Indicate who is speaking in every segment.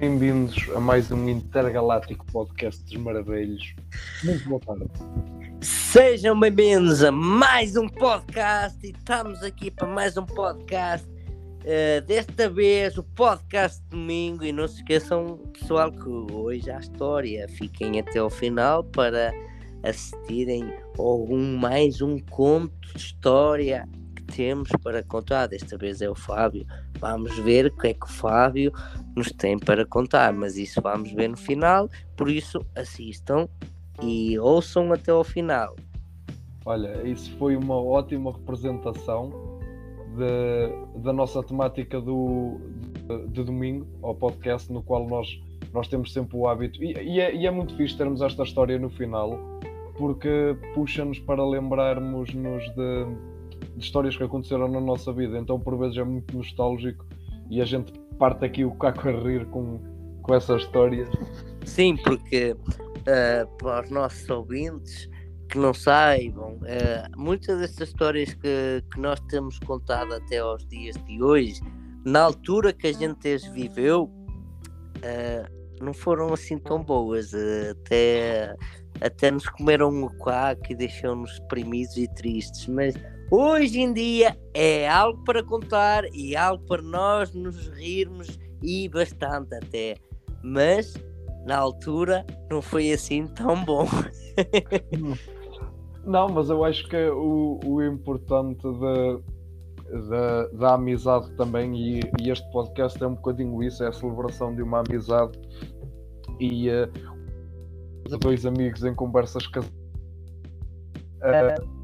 Speaker 1: bem-vindos a mais um intergaláctico podcast dos maravilhos. Muito boa tarde.
Speaker 2: Sejam bem-vindos a mais um podcast e estamos aqui para mais um podcast. Uh, desta vez o podcast de domingo e não se esqueçam pessoal que hoje há história. Fiquem até ao final para assistirem a algum mais um conto de história temos para contar. Desta vez é o Fábio. Vamos ver o que é que o Fábio nos tem para contar, mas isso vamos ver no final. Por isso, assistam e ouçam até ao final.
Speaker 1: Olha, isso foi uma ótima representação de, da nossa temática do, de, de, domingo, ao podcast, no qual nós, nós temos sempre o hábito. E, e, é, e é muito fixe termos esta história no final, porque puxa-nos para lembrarmos-nos de, de histórias que aconteceram na nossa vida. Então, por vezes, é muito nostálgico e a gente parte aqui o caco a rir com, com essas histórias.
Speaker 2: Sim, porque uh, para os nossos ouvintes que não saibam, uh, muitas dessas histórias que, que nós temos contado até aos dias de hoje, na altura que a gente as viveu, uh, não foram assim tão boas. até, até nos comeram o quaco e deixaram-nos deprimidos e tristes, mas Hoje em dia é algo para contar e algo para nós nos rirmos e bastante até. Mas na altura não foi assim tão bom.
Speaker 1: não, mas eu acho que o, o importante da, da, da amizade também, e, e, este podcast é um bocadinho isso, é a celebração de uma amizade e uh, dois amigos em conversas casadas. Uh,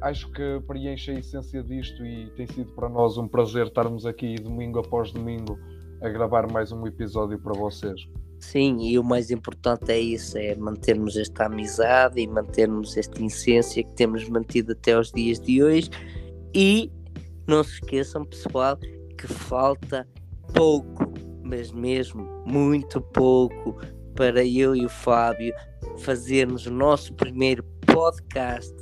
Speaker 1: acho que preenche a essência disto e tem sido para nós um prazer estarmos aqui domingo após domingo a gravar mais um episódio para vocês.
Speaker 2: Sim, e o mais importante é isso, é mantermos esta amizade e mantermos esta essência que temos mantido até aos dias de hoje. E não se esqueçam, pessoal, que falta pouco, mas mesmo muito pouco, para eu e o Fábio fazermos o nosso primeiro podcast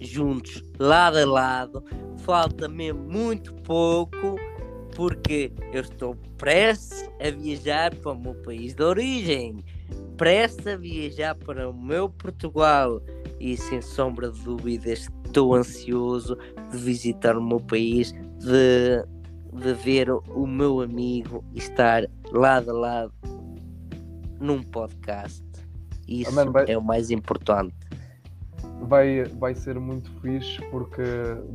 Speaker 2: juntos, lado a lado. Falta mesmo muito pouco, porque eu estou prestes a viajar para o meu país de origem, prestes a viajar para o meu Portugal e sem sombra de dúvidas estou ansioso de visitar o meu país, de, de ver o meu amigo estar lado a lado num podcast. Isso é o mais importante
Speaker 1: vai, vai ser muito fixe porque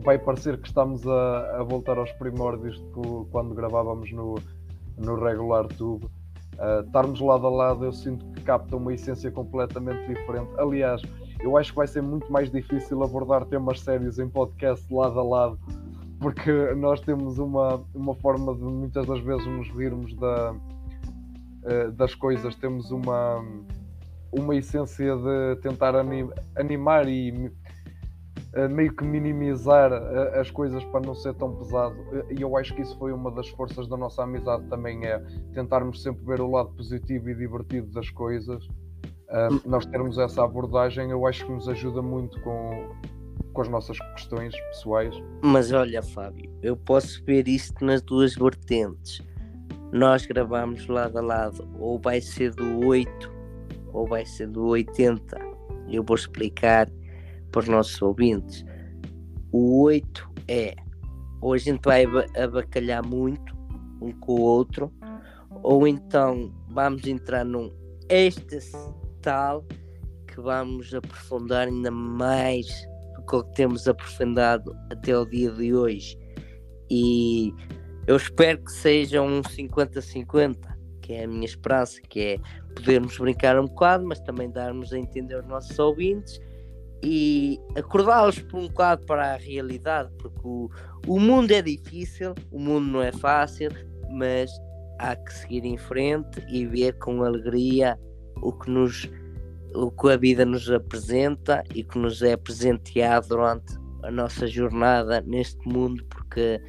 Speaker 1: vai parecer que estamos a, a voltar aos primórdios de quando gravávamos no, no regular tube. Uh, estarmos lado a lado, eu sinto que capta uma essência completamente diferente. Aliás, eu acho que vai ser muito mais difícil abordar temas sérios em podcast lado a lado, porque nós temos uma, uma forma de muitas das vezes nos rirmos da, uh, das coisas, temos uma uma essência de tentar animar e uh, meio que minimizar uh, as coisas para não ser tão pesado. E eu acho que isso foi uma das forças da nossa amizade também, é tentarmos sempre ver o lado positivo e divertido das coisas. Uh, nós termos essa abordagem, eu acho que nos ajuda muito com, com as nossas questões pessoais.
Speaker 2: Mas olha, Fábio, eu posso ver isto nas duas vertentes. Nós gravamos lado a lado, ou vai ser do 8 ou vai ser do 80. Eu vou explicar para os nossos ouvintes. O 8 é ou a gente vai abacalhar muito um com o outro, ou então vamos entrar num êxtase tal que vamos aprofundar ainda mais do que o que temos aprofundado até o dia de hoje. E eu espero que seja um 50-50, que é a minha esperança, que é podermos brincar um bocado, mas também darmos a entender aos nossos ouvintes e acordá-los por um bocado para a realidade, porque o, o mundo é difícil, o mundo não é fácil, mas há que seguir em frente e ver com alegria o que nos o que a vida nos apresenta e que nos é presenteado durante a nossa jornada neste mundo, porque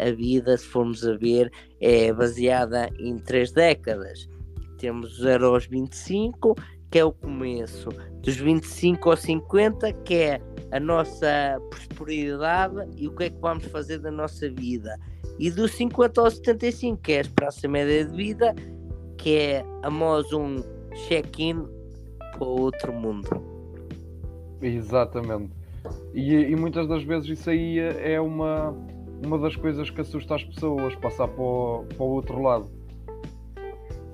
Speaker 2: a vida, se formos a ver, é baseada em três décadas temos 0 aos 25, que é o começo, dos 25 aos 50, que é a nossa prosperidade e o que é que vamos fazer da nossa vida, e dos 50 aos 75, que é a esperança média de vida, que é a Mós um check-in para outro mundo.
Speaker 1: Exatamente. E, e, muitas das vezes isso aí é uma, uma das coisas que assusta as pessoas, passar para o, para o outro lado.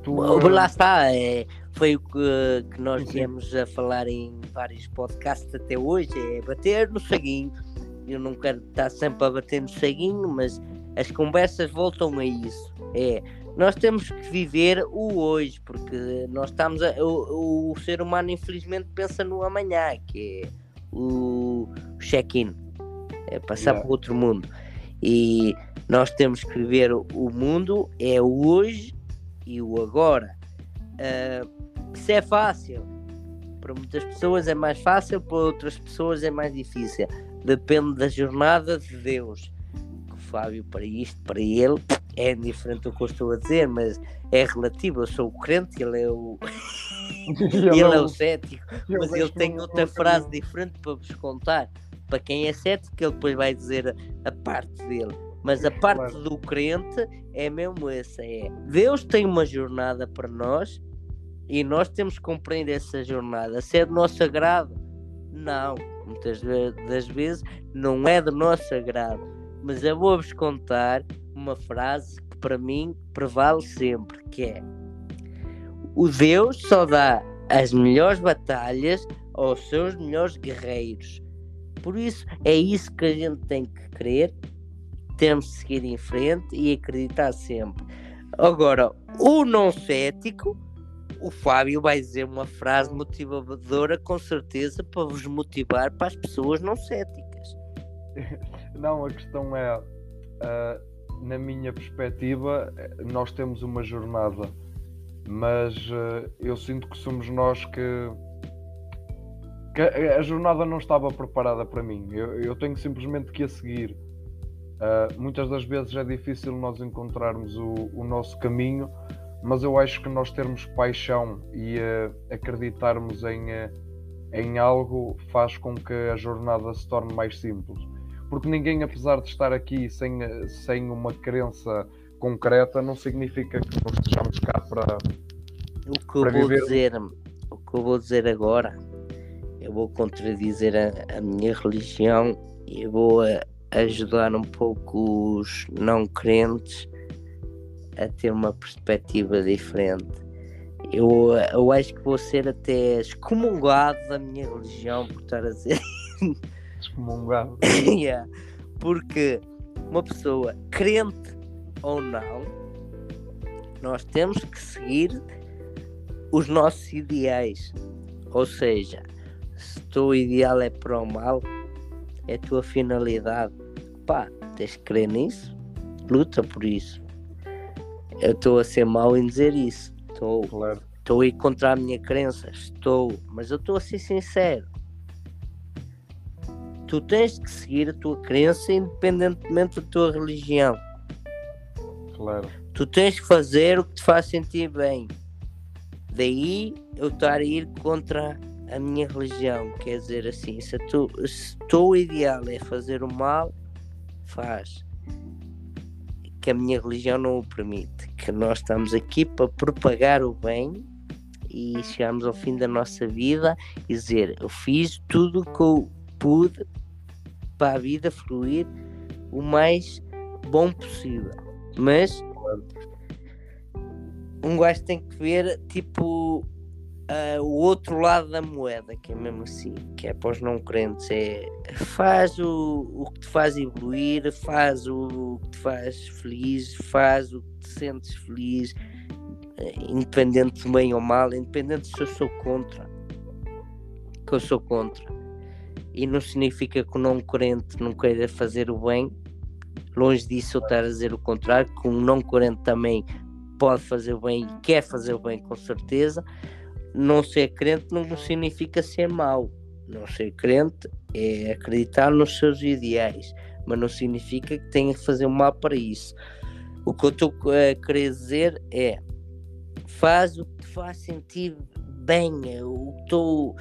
Speaker 2: Tu, Lá está, é, foi o que, que nós sim, viemos a falar em vários podcasts até hoje, é bater no ceguinho. Eu não quero estar sempre a bater no ceguinho, mas as conversas voltam a isso. É, nós temos que viver o hoje, porque nós estamos a, o, o ser humano infelizmente pensa no amanhã, que é o check-in, é passar yeah. para outro mundo. E nós temos que viver o mundo, é o hoje e o agora. Uh, isso é fácil. Para muitas pessoas é mais fácil, para outras pessoas é mais difícil. Depende da jornada de Deus. O Fábio, para isto, para ele, é diferente do que eu estou a dizer, mas é relativo. Eu sou o crente, ele é o. ele é o cético, mas ele tem outra frase diferente para vos contar. Para quem é cético, ele depois vai dizer a, a parte dele. Mas a parte claro. do crente é mesmo essa: é Deus tem uma jornada para nós e nós temos que compreender essa jornada. Se é do nosso agrado, não. Muitas das vezes não é do nosso agrado. Mas eu vou-vos contar uma frase que para mim prevale sempre, que é o Deus só dá as melhores batalhas aos seus melhores guerreiros. Por isso, é isso que a gente tem que crer, temos de seguir em frente e acreditar sempre. Agora, o não cético, o Fábio vai dizer uma frase motivadora com certeza para vos motivar para as pessoas não céticas.
Speaker 1: Não, a questão é, uh, na minha perspectiva, nós temos uma jornada mas uh, eu sinto que somos nós que, que a, a, jornada não estava preparada para mim. Eu, eu tenho simplesmente que a seguir. Uh, muitas das vezes é difícil nós encontrarmos o, o, nosso caminho, mas eu acho que nós termos paixão e uh, acreditarmos em, em algo faz com que a jornada se torne mais simples. Porque ninguém, apesar de estar aqui sem, sem uma crença concreta não significa que não estejamos cá para.
Speaker 2: O que eu vou dizer, o que eu vou dizer agora, eu vou contradizer a, a minha religião e vou a, ajudar um pouco os não crentes a ter uma perspectiva diferente. Eu, eu acho que vou ser até excomungado da minha religião por estar a dizer.
Speaker 1: Excomungado.
Speaker 2: yeah. Porque uma pessoa crente ou não, nós temos que seguir os nossos ideais. Ou seja, teu ideal é para o mal, é a tua finalidade, pá, tens que crer nisso, luta por isso. Eu estou a ser mau em dizer isso. Estou claro. a ir contra a minha crença, estou, mas eu estou a ser sincero. Tu tens que seguir a tua crença independentemente da tua religião.
Speaker 1: Claro.
Speaker 2: Tu tens que fazer o que te faz sentir bem. Daí eu estar a ir contra a minha religião. Quer dizer assim, se, tu, teu ideal é fazer o mal, faz. Que a minha religião não o permite. Que nós estamos aqui para propagar o bem e chegamos ao fim da nossa vida e dizer eu fiz tudo o que eu pude para a vida fluir o mais bom possível. Mas um gajo tem que ver tipo uh, o outro lado da moeda, que é mesmo assim, que é para os não crentes, é faz o, o que te faz evoluir, faz o que te faz feliz, faz o que te sentes feliz, eh, independente de bem ou mal, independente se eu sou contra, que eu sou contra. E não significa que o não crente não queira fazer o bem, Longe disso eu estar a dizer o contrário, que um não crente também pode fazer o bem e quer fazer o bem com certeza. Não ser crente não significa ser mau. Não ser crente é acreditar nos seus ideais, mas não significa que tenha que fazer mal para isso. O que eu estou a querer dizer é faz o que te faz sentir bem, o que tu,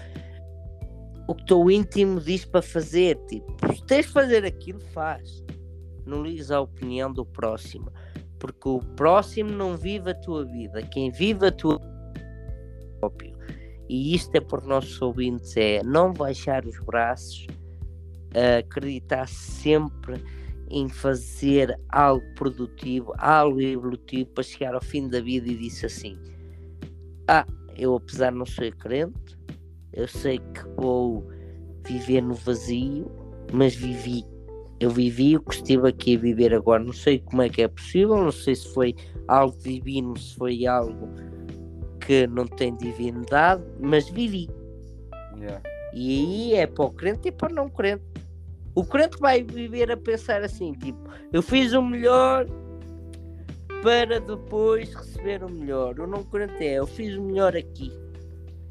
Speaker 2: o que teu íntimo diz para fazer. Tipo, se tens de fazer aquilo, faz não ligues à opinião do próximo. Porque o próximo não vive a tua vida, quem vive a tua próprio. E isto é por nossos ouvintes, é não baixar os braços, acreditar sempre em fazer algo produtivo, algo evolutivo para chegar ao fim da vida e disse assim: Ah, eu apesar de não ser crente, eu sei que vou viver no vazio, mas vivi. Eu vivi o que estive aqui a viver agora. Não sei como é que é possível, não sei se foi algo divino, se foi algo que não tem divindade, mas vivi.
Speaker 1: Yeah.
Speaker 2: E aí é para o crente e para o não crente. O crente vai viver a pensar assim, tipo, eu fiz o melhor para depois receber o melhor. O não crente é, eu fiz o melhor aqui.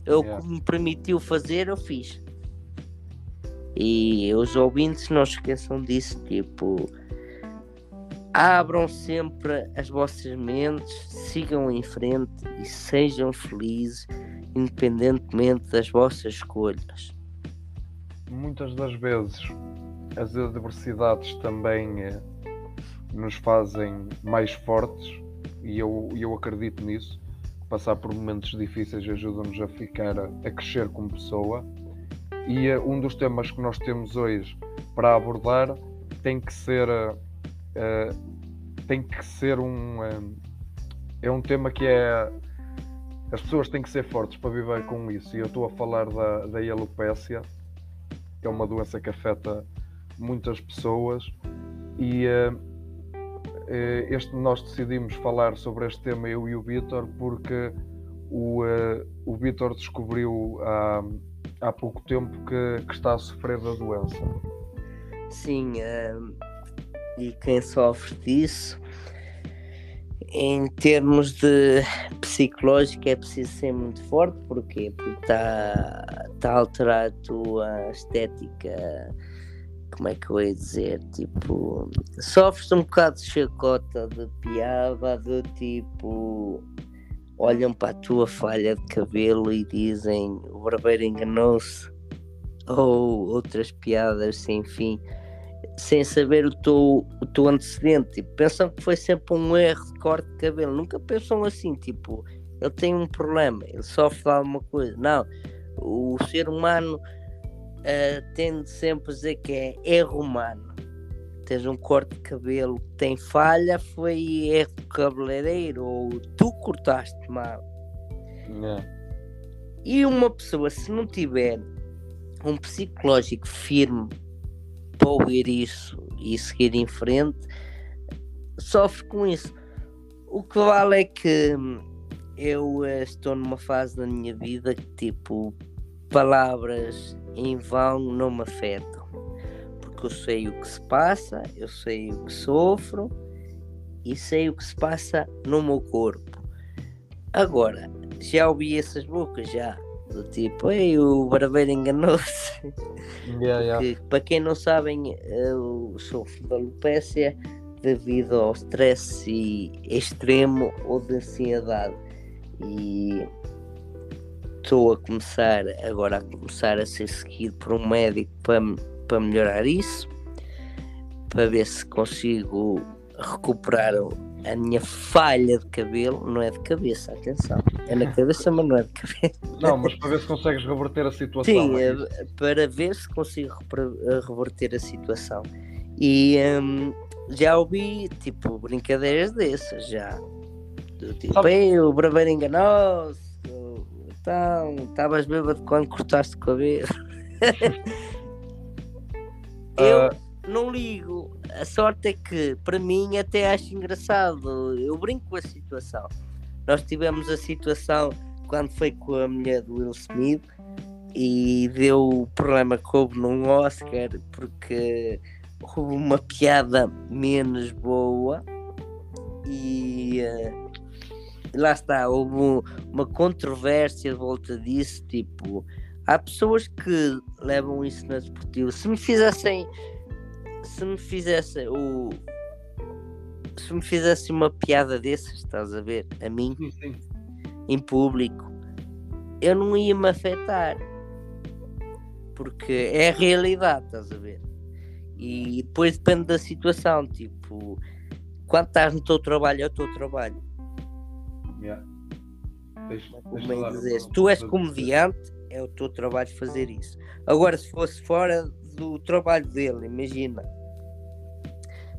Speaker 2: Eu
Speaker 1: Yeah.
Speaker 2: que me permitiu fazer, eu fiz. E os ouvintes não esqueçam disso, tipo, abram sempre as vossas mentes, sigam em frente e sejam felizes, independentemente das vossas escolhas.
Speaker 1: Muitas das vezes as adversidades também eh, nos fazem mais fortes e eu, eu acredito nisso. Passar por momentos difíceis ajuda-nos a ficar a, crescer como pessoa. E eh, um dos temas que nós temos hoje para abordar tem que ser eh, eh, tem que ser um eh, é um tema que é as pessoas têm que ser fortes para viver com isso e eu estou a falar da, da alopécia que é uma doença que afeta muitas pessoas e eh, eh, este nós decidimos falar sobre este tema eu e o Vitor porque o, o Vitor descobriu há, há pouco tempo que, que está a sofrer da doença.
Speaker 2: Sim, hum, e quem sofre disso, em termos de psicológico, é preciso ser muito forte, porquê? Porque está tá a alterar a tua estética, como é que eu ia dizer? Tipo, sofres um bocado de chacota, de piada, do tipo. Olham para a tua falha de cabelo e dizem o barbeiro enganou-se, ou outras piadas sem fim sem saber o teu, o teu antecedente. Tipo, pensam que foi sempre um erro de corte de cabelo. Nunca pensam assim, tipo, ele tem um problema, ele sofre de alguma coisa. Não, o ser humano uh, tende sempre a dizer que é erro humano. Tens um corte de cabelo que tem falha, foi erro do cabeleireiro ou tu cortaste mal.
Speaker 1: Yeah.
Speaker 2: E uma pessoa, se não tiver um psicológico firme ouvir isso e seguir em frente, sofre com isso. O que vale é que eu eh, estou numa fase da minha vida que, tipo, palavras em vão não me afetam. Porque eu sei o que se passa, eu sei o que sofro e sei o que se passa no meu corpo. Agora, já ouvi essas bocas, já. Do tipo, ei, o barbeiro enganou-se.
Speaker 1: Yeah, yeah.
Speaker 2: Para quem não sabem, eu sofro de alopecia devido ao stress e- extremo ou de ansiedade. E estou a começar agora a começar a ser seguido por um médico para, para melhorar isso, para ver se consigo recuperar a minha falha de cabelo, não é de cabeça, atenção, é na cabeça, mas não é de cabeça.
Speaker 1: Não, mas para ver se consegues reverter a situação.
Speaker 2: Sim,
Speaker 1: é
Speaker 2: eh, para ver se consigo eh, reverter a situação. E hum, já ouvi, tipo, brincadeiras dessas, já. Do tipo,
Speaker 1: Sabe-
Speaker 2: ei, o braveiro enganou-se. ou, Então, estavas bêbado quando cortaste o cabelo. Eu
Speaker 1: Ah,
Speaker 2: não ligo. A sorte é que, para mim, até acho engraçado. Eu brinco com a situação. Nós tivemos a situação quando foi com a mulher do Will Smith e deu o problema que houve num Oscar porque houve uma piada menos boa e eh, lá está, houve um- uma controvérsia de volta disso, tipo, há pessoas que levam isso na desportiva. Se me fizessem se me fizessem o se me fizessem uma piada dessas, estás a ver, a mim
Speaker 1: sim, sim.
Speaker 2: em público, eu não ia me afetar. Porque é a realidade, estás a ver? E depois depende da situação, tipo, quando estás no teu trabalho, é o teu trabalho.
Speaker 1: Yeah. Tens,
Speaker 2: Como é dizer, se tu és comediante, é o teu trabalho fazer isso. Agora, se fosse fora do trabalho dele, imagina,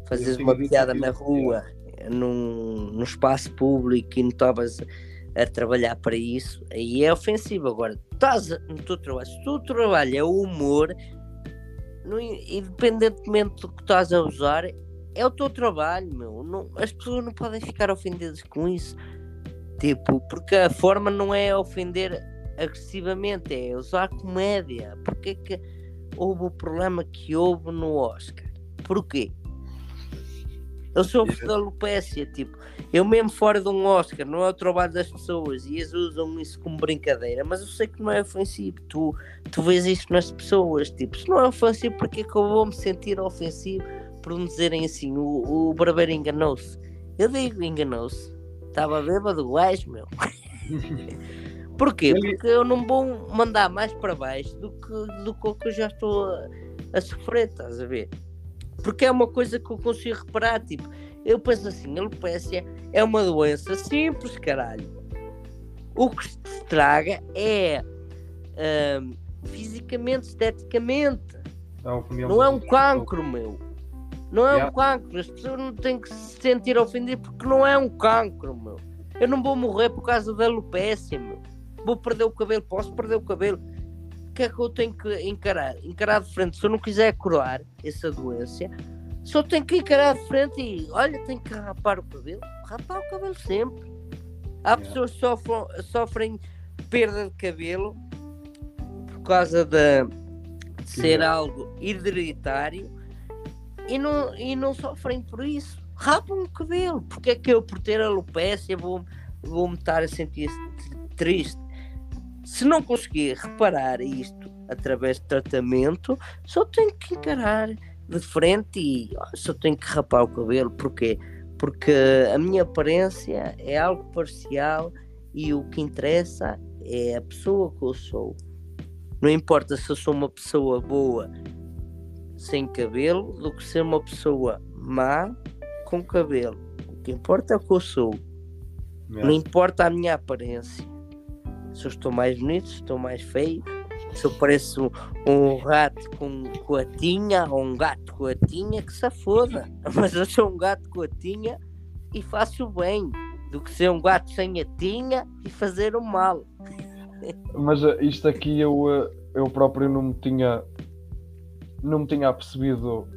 Speaker 2: fazes
Speaker 1: tinha
Speaker 2: uma piada na rua, num, num espaço público e não estavas a trabalhar para isso, aí é ofensivo. Agora, estás no teu trabalho, se o teu trabalho é o humor, não- independentemente do que estás a usar, é o teu trabalho, meu. Não- as pessoas não podem ficar ofendidas com isso. Tipo, porque a forma não é ofender agressivamente, é usar comédia. Porque é que houve o problema que houve no Oscar? Porquê? Eu sofro da alopécia, tipo, eu mesmo fora de um Oscar, não é o trabalho das pessoas e eles usam isso como brincadeira, mas eu sei que não é ofensivo, tu, tu vês isso nas pessoas, tipo, se não é ofensivo, porque é que eu vou me sentir ofensivo por me dizerem assim, o, o barbeiro enganou-se? Eu digo, enganou-se, estava bêbado o gajo, meu. Porquê? Porque eu não vou mandar mais para baixo do que, do que eu já estou a, a sofrer, estás a ver? Porque é uma coisa que eu consigo reparar, tipo, eu penso assim, a alopecia é uma doença simples, caralho. O que se estraga é ahm, fisicamente, esteticamente.
Speaker 1: É
Speaker 2: Não é um cancro, meu. Não é
Speaker 1: Yeah.
Speaker 2: um cancro. As pessoas não têm que se sentir ofendidas porque não é um cancro, meu. Eu não vou morrer por causa da alopecia, meu. Vou perder o cabelo, posso perder o cabelo. O que é que eu tenho que encarar? Encarar de frente. Se eu não quiser curar essa doença, só tenho que encarar de frente e olha, tenho que rapar o cabelo. Rapar o cabelo sempre. Há
Speaker 1: Yeah.
Speaker 2: pessoas que sofrem, sofrem perda de cabelo por causa de, de ser algo hereditário e não, e não sofrem por isso. Rapam o cabelo. Porque é que eu, por ter alopecia, vou, vou me estar a sentir triste? Se não conseguir reparar isto através de tratamento, só tenho que encarar de frente e ó, só tenho que rapar o cabelo. Porquê? Porque a minha aparência é algo parcial e o que interessa é a pessoa que eu sou. Não importa se eu sou uma pessoa boa sem cabelo do que ser uma pessoa má com cabelo. O que importa é o que eu sou.
Speaker 1: Yeah.
Speaker 2: Não importa a minha aparência. Se eu estou mais bonito, se estou mais feio, se eu pareço um rato com coatinha ou um gato coatinha, que se foda. Mas eu sou um gato coatinha e faço bem do que ser um gato sem atinha e fazer o mal.
Speaker 1: Mas eh, isto aqui eu, eh, eu próprio não me tinha não me tinha apercebido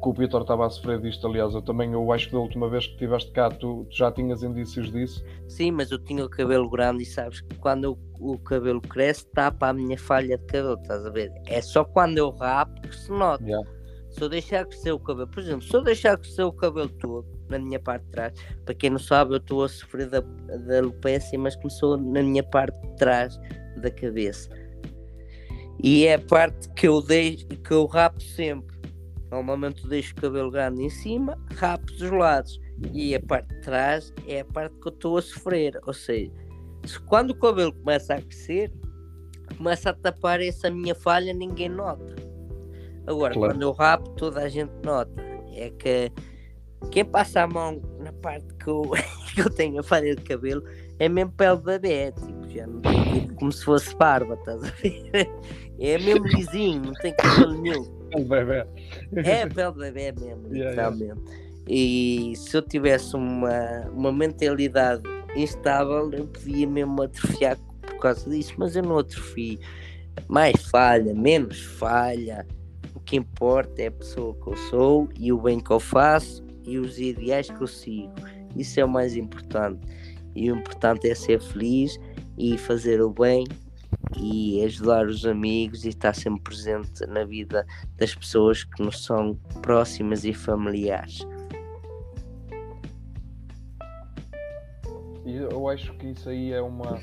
Speaker 1: que o Vitor estava a sofrer disto. Aliás, eu também eu acho que da última vez que estiveste cá tu, tu já tinhas indícios disso.
Speaker 2: Sim, mas eu tinha o cabelo grande e sabes que quando eu- o cabelo cresce tapa a minha falha de cabelo, estás a ver? É só quando eu rapo que se nota.
Speaker 1: Yeah.
Speaker 2: Se eu deixar crescer o cabelo, por exemplo, se eu deixar crescer o cabelo todo na minha parte de trás, para quem não sabe, eu estou a sofrer da, da alopecia, mas começou na minha parte de trás da cabeça. E é a parte que eu deixo, que eu rapo sempre. Normalmente eu deixo o cabelo grande em cima, rapo dos lados. E a parte de trás é a parte que eu estou a sofrer. Ou seja, se quando o cabelo começa a crescer, começa a tapar essa minha falha, ninguém nota. Agora,
Speaker 1: Claro.
Speaker 2: quando eu rapo, toda a gente nota. É que quem passa a mão na parte que eu, que eu tenho a falha de cabelo é mesmo pele de bebê. Tipo, já não tem tipo, como se fosse barba, estás a ver? É mesmo lisinho, não tem cabelo nenhum.
Speaker 1: Um bebê.
Speaker 2: É de bebê mesmo,
Speaker 1: Yeah,
Speaker 2: literalmente. E se eu tivesse uma, uma mentalidade instável, eu podia mesmo atrofiar por causa disso, mas eu não atrofio. Mais falha, menos falha. O que importa é a pessoa que eu sou e o bem que eu faço e os ideais que eu sigo. Isso é o mais importante. E o importante é ser feliz e fazer o bem e ajudar os amigos e estar sempre presente na vida das pessoas que nos são próximas e familiares.
Speaker 1: Eu acho que isso aí é uma,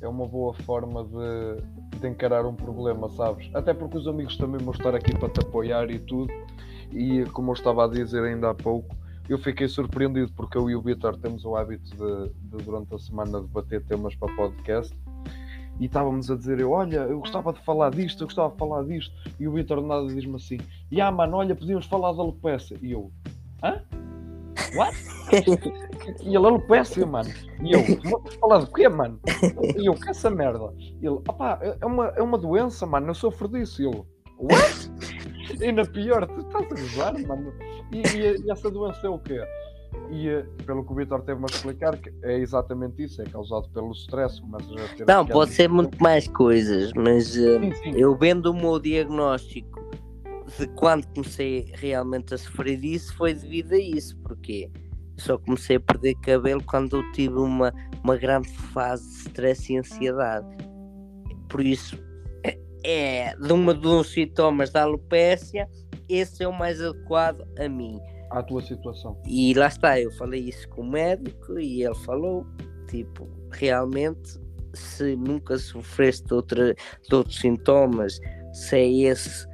Speaker 1: é uma boa forma de, de encarar um problema, sabes? Até porque os amigos também vão estar aqui para te apoiar e tudo. E como eu estava a dizer ainda há pouco, eu fiquei surpreendido porque eu e o Vitor temos o hábito de, de, durante a semana debater temas para podcast. E estávamos a dizer, eu, olha, eu gostava de falar disto, eu gostava de falar disto. E o Vitor nada diz-me assim, e ah, mano, olha, podíamos falar da alopecia. E eu, hã? what? e ele, alopecia, mano. E eu, vamos falar de quê, mano? E eu, que é essa merda? E ele, opá, é uma, é uma doença, mano, eu sofro disso. E eu, what? E ainda pior, tu estás a gozar, mano. E, e, e essa doença é o quê? E eh, pelo que o Vitor teve-me a explicar, que é exatamente isso, é causado pelo stress,
Speaker 2: Não, pode ser muito mais coisas, mas eh,
Speaker 1: Sim, sim.
Speaker 2: eu vendo o meu diagnóstico de quando comecei realmente a sofrer disso foi devido a isso, porque só comecei a perder cabelo quando eu tive uma, uma grande fase de stress e ansiedade. Por isso, é de uma dos sintomas da alopecia, esse é o mais adequado a mim.
Speaker 1: À tua situação.
Speaker 2: E lá está, eu falei isso com o médico e ele falou, tipo, realmente, se nunca sofreste de, outra, de outros sintomas, se é esse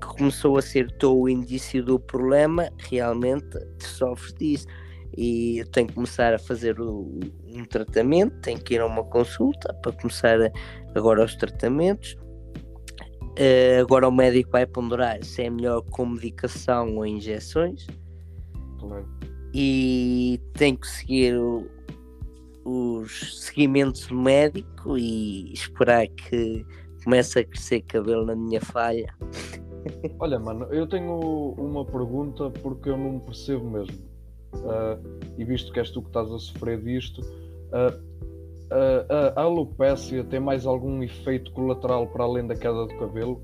Speaker 2: que começou a ser o indício do problema, realmente sofres disso. E eu tenho que começar a fazer o- um tratamento, tenho que ir a uma consulta para começar a- agora os tratamentos. Eh, agora o médico vai ponderar se é melhor com medicação ou injeções E tenho que seguir o- os seguimentos do médico e esperar que comece a crescer cabelo na minha falha.
Speaker 1: Olha, mano, eu tenho uma pergunta porque eu não percebo mesmo. Ah, e visto que és tu que estás a sofrer disto, ah, ah, a alopécia tem mais algum efeito colateral para além da queda do cabelo?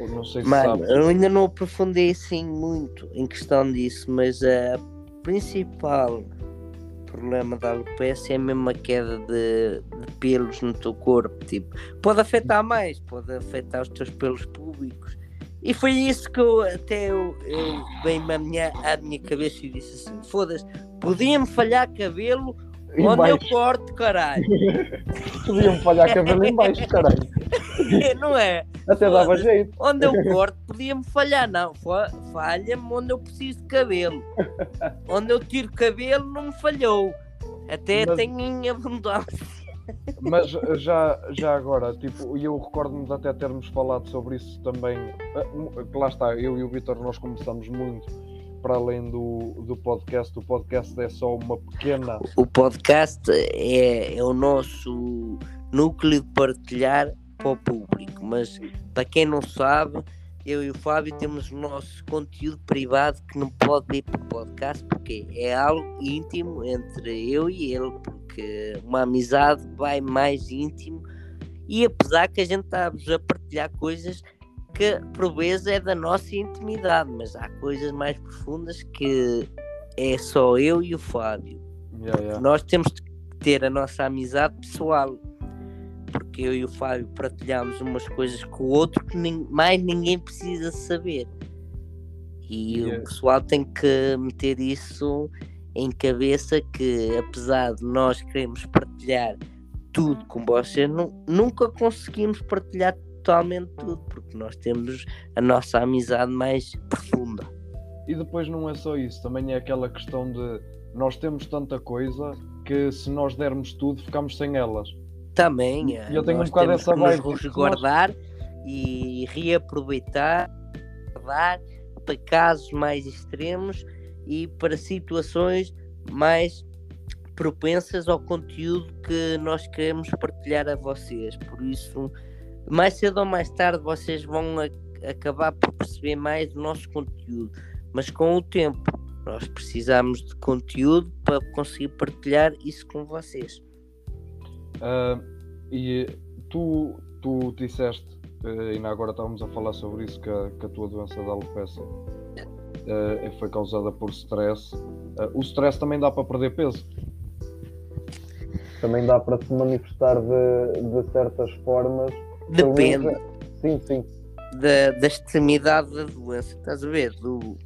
Speaker 1: Não sei se
Speaker 2: Mano, eu ainda não aprofundei assim muito em questão disso, mas a principal problema da alopecia é mesmo a queda de, de pelos no teu corpo. Tipo, pode afetar mais, pode afetar os teus pelos públicos. E foi isso que eu até eu, eu veio-me à minha, à minha cabeça e disse assim: foda-se, podia-me falhar cabelo onde eu corto, caralho.
Speaker 1: Podiam falhar cabelo em baixo, caralho.
Speaker 2: não é?
Speaker 1: Até dava jeito.
Speaker 2: Onde eu corto podia-me falhar, não. fa- Falha-me onde eu preciso de cabelo. Onde eu tiro cabelo não me falhou. Até
Speaker 1: Mas-
Speaker 2: tenho em abundância.
Speaker 1: Mas já, já agora, tipo, e eu recordo-me de até termos falado sobre isso também. Ah, Lá está, eu e o Vitor nós começamos muito para além do, do podcast. O podcast é só uma pequena.
Speaker 2: O podcast é, é o nosso núcleo de partilhar para o público. Mas para quem não sabe, eu e o Fábio temos o nosso conteúdo privado que não pode ir para o podcast porque é algo íntimo entre eu e ele, porque uma amizade vai mais íntimo e apesar que a gente está-vos a partilhar coisas que por vezes é da nossa intimidade, mas há coisas mais profundas que é só eu e o Fábio.
Speaker 1: Yeah, yeah.
Speaker 2: Nós temos de ter a nossa amizade pessoal. Porque eu e o Fábio partilhamos umas coisas com o outro que nin- mais ninguém precisa saber. E
Speaker 1: Yeah.
Speaker 2: o pessoal tem que meter isso em cabeça que apesar de nós queremos partilhar tudo com vocês, nu- nunca conseguimos partilhar totalmente tudo, porque nós temos a nossa amizade mais profunda.
Speaker 1: E depois não é só isso, também é aquela questão de nós temos tanta coisa que se nós dermos tudo, ficamos sem elas.
Speaker 2: Também,
Speaker 1: E
Speaker 2: eh,
Speaker 1: eu tenho um
Speaker 2: nós
Speaker 1: bocado
Speaker 2: temos
Speaker 1: essa
Speaker 2: nos
Speaker 1: vibe, porque
Speaker 2: resguardar e reaproveitar guardar para casos mais extremos e para situações mais propensas ao conteúdo que nós queremos partilhar a vocês. Por isso, mais cedo ou mais tarde, vocês vão a- acabar por perceber mais do nosso conteúdo, mas com o tempo. Nós precisamos de conteúdo para conseguir partilhar isso com vocês.
Speaker 1: Ah, e tu, tu disseste, eh, ainda agora estávamos a falar sobre isso, que a, que a tua doença da alopecia eh, foi causada por stress. Ah, o stress também dá para perder peso. Também dá para se manifestar de, de certas formas.
Speaker 2: Depende.
Speaker 1: Sim, sim.
Speaker 2: da, da extremidade da doença, estás a ver? Do...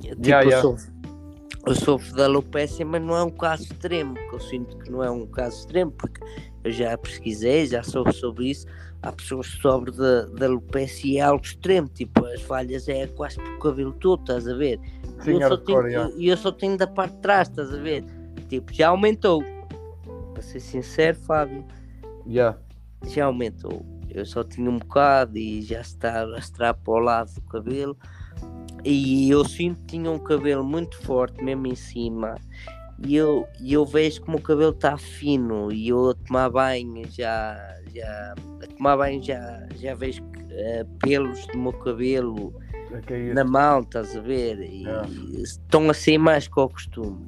Speaker 2: Tipo,
Speaker 1: Yeah,
Speaker 2: eu,
Speaker 1: yeah.
Speaker 2: Sofro, eu sofro de alopecia, mas não é um caso extremo, que eu sinto que não é um caso extremo, porque eu já pesquisei, já soube sobre isso. Há pessoas que sofrem de, de alopecia e é algo extremo, tipo, as falhas é quase por cabelo todo, estás a ver?
Speaker 1: Sim,
Speaker 2: eu, só tenho, eu, eu só tenho da parte de trás, estás a ver? Tipo, já aumentou. Para ser sincero, Fábio,
Speaker 1: Yeah.
Speaker 2: Já aumentou. Eu só tinha um bocado e já está a rastrar para o lado do cabelo. e eu sinto que tinha um cabelo muito forte mesmo em cima e eu, e eu vejo como o cabelo está fino e eu a tomar banho já, já a tomar banho já, já vejo uh, pelos do meu cabelo
Speaker 1: É
Speaker 2: na mão, estás a ver? E
Speaker 1: É.
Speaker 2: estão a sair mais que ao costume.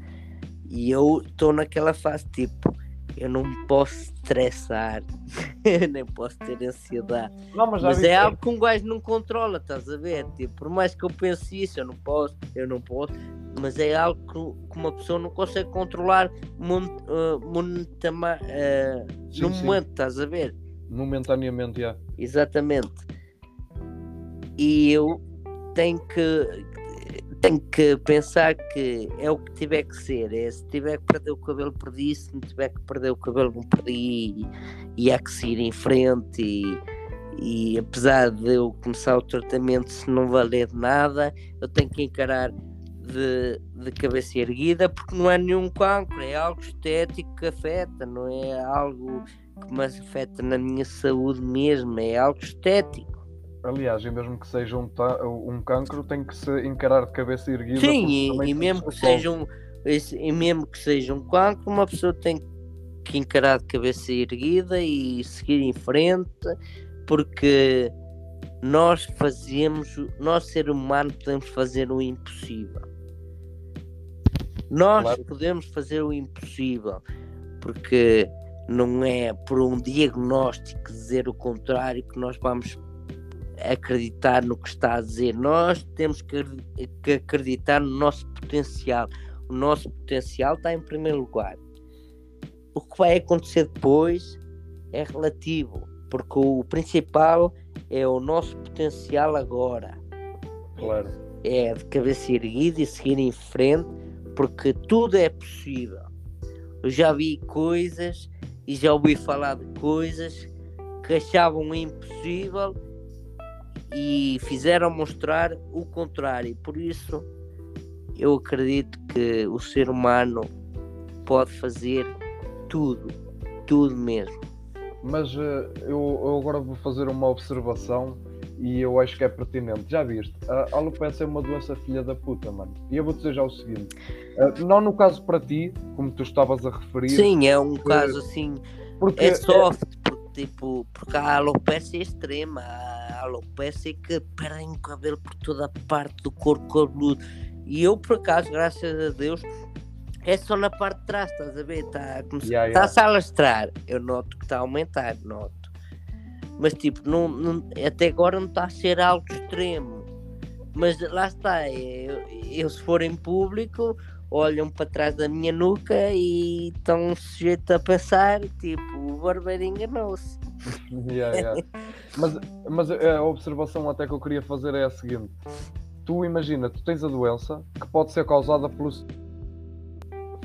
Speaker 2: E eu estou naquela fase tipo, eu não me posso estressar, eu nem posso ter ansiedade.
Speaker 1: Não, mas
Speaker 2: Mas é algo que um gajo não controla, estás a ver? Tipo, por mais que eu pense isso, eu não posso, eu não posso, mas é algo que, uma pessoa não consegue controlar mon, uh, monetama- uh,
Speaker 1: Sim,
Speaker 2: no
Speaker 1: sim.
Speaker 2: momento, estás a ver?
Speaker 1: momentaneamente, já.
Speaker 2: Exatamente. E eu tenho que tenho que pensar que é o que tiver que ser. É, se tiver que perder o cabelo, perdi. Se não tiver que perder o cabelo, não perdi. E, e há que seguir em frente. E, e apesar de eu começar o tratamento, se não valer de nada, eu tenho que encarar de, de cabeça erguida, porque não é nenhum cancro, é algo estético que afeta, não é algo que me afeta na minha saúde mesmo, é algo estético.
Speaker 1: Aliás, e mesmo que seja um, um cancro, tem que se encarar de cabeça erguida.
Speaker 2: Sim, e, e mesmo que seja um esse- e mesmo que seja um cancro, uma pessoa tem que encarar de cabeça erguida e seguir em frente, porque nós fazemos, nós ser humano podemos fazer o impossível. Nós
Speaker 1: Claro.
Speaker 2: podemos fazer o impossível, porque não é por um diagnóstico dizer o contrário que nós vamos acreditar no que está a dizer. Nós temos que, que acreditar no nosso potencial. O nosso potencial está em primeiro lugar. O que vai acontecer depois é relativo, porque o principal é o nosso potencial agora.
Speaker 1: Claro.
Speaker 2: É de cabeça erguida e seguir em frente, porque tudo é possível. Eu já vi coisas e já ouvi falar de coisas que achavam impossível e fizeram mostrar o contrário. Por isso, eu acredito que o ser humano pode fazer tudo, tudo mesmo.
Speaker 1: Mas eh, eu, eu agora vou fazer uma observação e eu acho que é pertinente. Já viste? A alopecia é uma doença filha da puta, mano. E eu vou dizer já o seguinte: eh, não no caso para ti, como tu estavas a referir,
Speaker 2: Sim, é um caso assim,
Speaker 1: porque
Speaker 2: é soft, porque, tipo, porque a alopecia é extrema. Alopecia é que perdem o cabelo por toda a parte do corpo cabeludo. E eu, por acaso, graças a Deus, é só na parte de trás, estás a ver? Está a,
Speaker 1: Yeah, yeah.
Speaker 2: a alastrar. Eu noto que está a aumentar, noto. Mas, tipo, não, não- até agora não está a ser algo extremo. Mas lá está, eu, eu se for em público, olham para trás da minha nuca e estão sujeitos a pensar, tipo, o barbeiro enganou-se.
Speaker 1: Yeah, yeah. Mas, mas a observação até que eu queria fazer é a seguinte: tu imagina, tu tens a doença que pode ser causada pelo.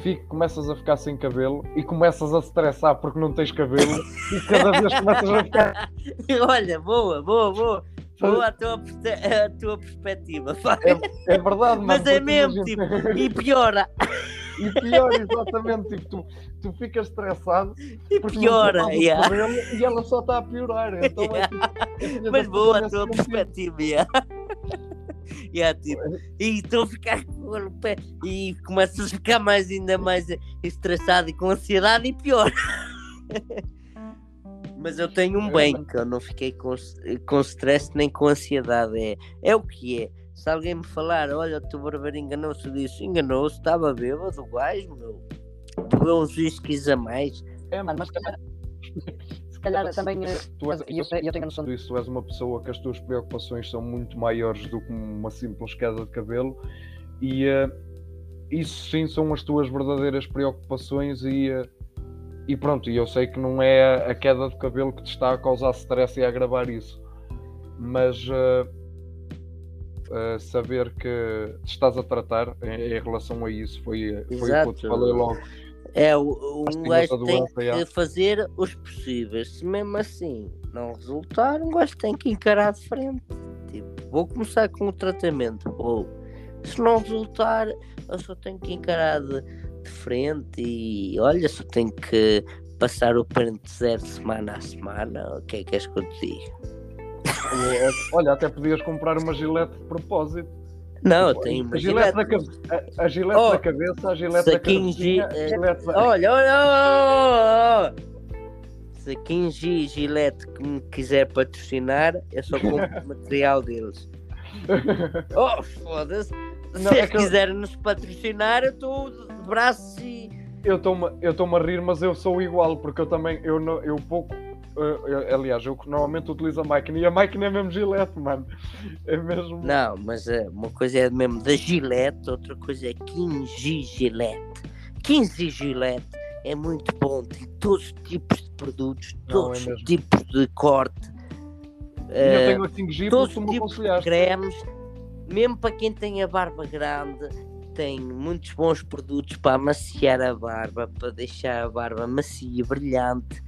Speaker 1: Fico, começas a ficar sem cabelo e começas a se estressar porque não tens cabelo e cada vez começas a ficar.
Speaker 2: Olha, boa, boa, boa. Boa a tua, a tua perspectiva. pá.
Speaker 1: É verdade,
Speaker 2: Mas
Speaker 1: mano,
Speaker 2: é mesmo,
Speaker 1: imagina-
Speaker 2: tipo, e piora,
Speaker 1: E pior, exatamente, tipo, tu, tu ficas estressado
Speaker 2: e piora, yeah.
Speaker 1: cabelo e ela só está a piorar. Então é tipo, é filha da
Speaker 2: Mas
Speaker 1: puta
Speaker 2: boa a
Speaker 1: nesse
Speaker 2: tua perspectiva, yeah. Yeah, tipo, e estou a ficar com o pé e começas a ficar mais ainda mais estressado e com ansiedade e pior. Mas eu tenho um
Speaker 1: É,
Speaker 2: bem, que eu não fiquei com, com stress nem com ansiedade. É, é o que é. Se alguém me falar, olha, o teu barbeiro enganou-se, eu disse, enganou-se, estava bêbado, gajo, meu. Bebeu uns whiskies a mais.
Speaker 1: É,
Speaker 3: Mano, mas se calhar também. eh,
Speaker 1: Tu és,
Speaker 3: Eu, eu tenho a noção de.
Speaker 1: tu, és uma pessoa que as tuas preocupações são muito maiores do que uma simples queda de cabelo e eh, isso sim são as tuas verdadeiras preocupações e, eh, e pronto, e eu sei que não é a queda de cabelo que te está a causar stress e a agravar isso, mas eh, eh, saber que te estás a tratar em, em relação a isso foi, foi o que eu te falei logo.
Speaker 2: É, o-
Speaker 1: Mas
Speaker 2: um gajo tem
Speaker 1: doença,
Speaker 2: que fazer os possíveis. Se mesmo assim não resultar, um gajo tem que encarar de frente. Tipo, vou começar com o tratamento. Ou se não resultar, eu só tenho que encarar de, de frente e olha, só tenho que passar o pente zero semana a semana. O que é que és que eu te digo?
Speaker 1: Ou- olha, até podias comprar uma gilete de propósito.
Speaker 2: Não, tenho uma
Speaker 1: a gilete, da,
Speaker 2: gilete.
Speaker 1: a, a gilete
Speaker 2: Oh,
Speaker 1: da cabeça, a gilete da cabecinha,
Speaker 2: gi-
Speaker 1: a gilete da...
Speaker 2: Olha, olha, olha, olha. Se quem Gi Gillette que me quiser patrocinar, eu só compro o material deles. Oh, foda-se. Se
Speaker 1: é que eu-
Speaker 2: quiserem nos patrocinar, eu estou de braços e.
Speaker 1: Eu estou-me a rir, mas eu sou igual, porque eu também, eu, não- eu pouco, eu- aliás, eu normalmente utilizo a máquina, e a máquina é mesmo gilete, mano. É mesmo...
Speaker 2: Não, mas eh, uma coisa é mesmo da Gillette, outra coisa é 15 Gillette. 15 Gillette é muito bom, tem todos os tipos de produtos,
Speaker 1: Não,
Speaker 2: todos
Speaker 1: é
Speaker 2: os tipos de corte. Eh,
Speaker 1: eu tenho a 5G
Speaker 2: todos os tipos de cremes, mesmo para quem tem a barba grande, tem muitos bons produtos para amaciar a barba, para deixar a barba macia e brilhante.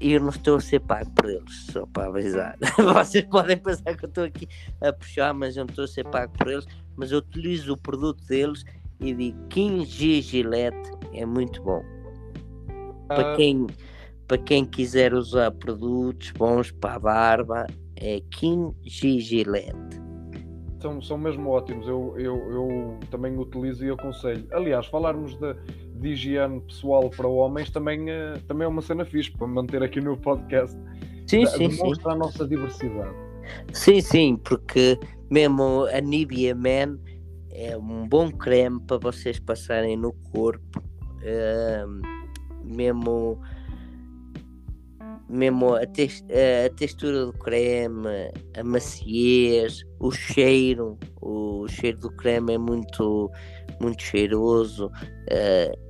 Speaker 2: E eu não estou a ser pago por eles, só para avisar. Vocês podem pensar que eu estou aqui a puxar, mas eu não estou a ser pago por eles. Mas eu utilizo o produto deles e digo 15G Gillette é muito bom. Para
Speaker 1: Ah,
Speaker 2: quem, para quem quiser usar produtos bons para a barba, é 15G Gillette.
Speaker 1: são, são mesmo ótimos, eu, eu, eu também utilizo e aconselho. Aliás, falarmos de, de higiene pessoal para homens também, eh, também é uma cena fixe para manter aqui no podcast.
Speaker 2: Sim,
Speaker 1: Da-
Speaker 2: sim, sim.
Speaker 1: Demonstra a nossa diversidade.
Speaker 2: Sim, sim, porque mesmo a Nivea Man é um bom creme para vocês passarem no corpo. Ahm, mesmo mesmo a, tex- a textura do creme, a maciez, o cheiro, o cheiro do creme é muito, muito cheiroso. ah,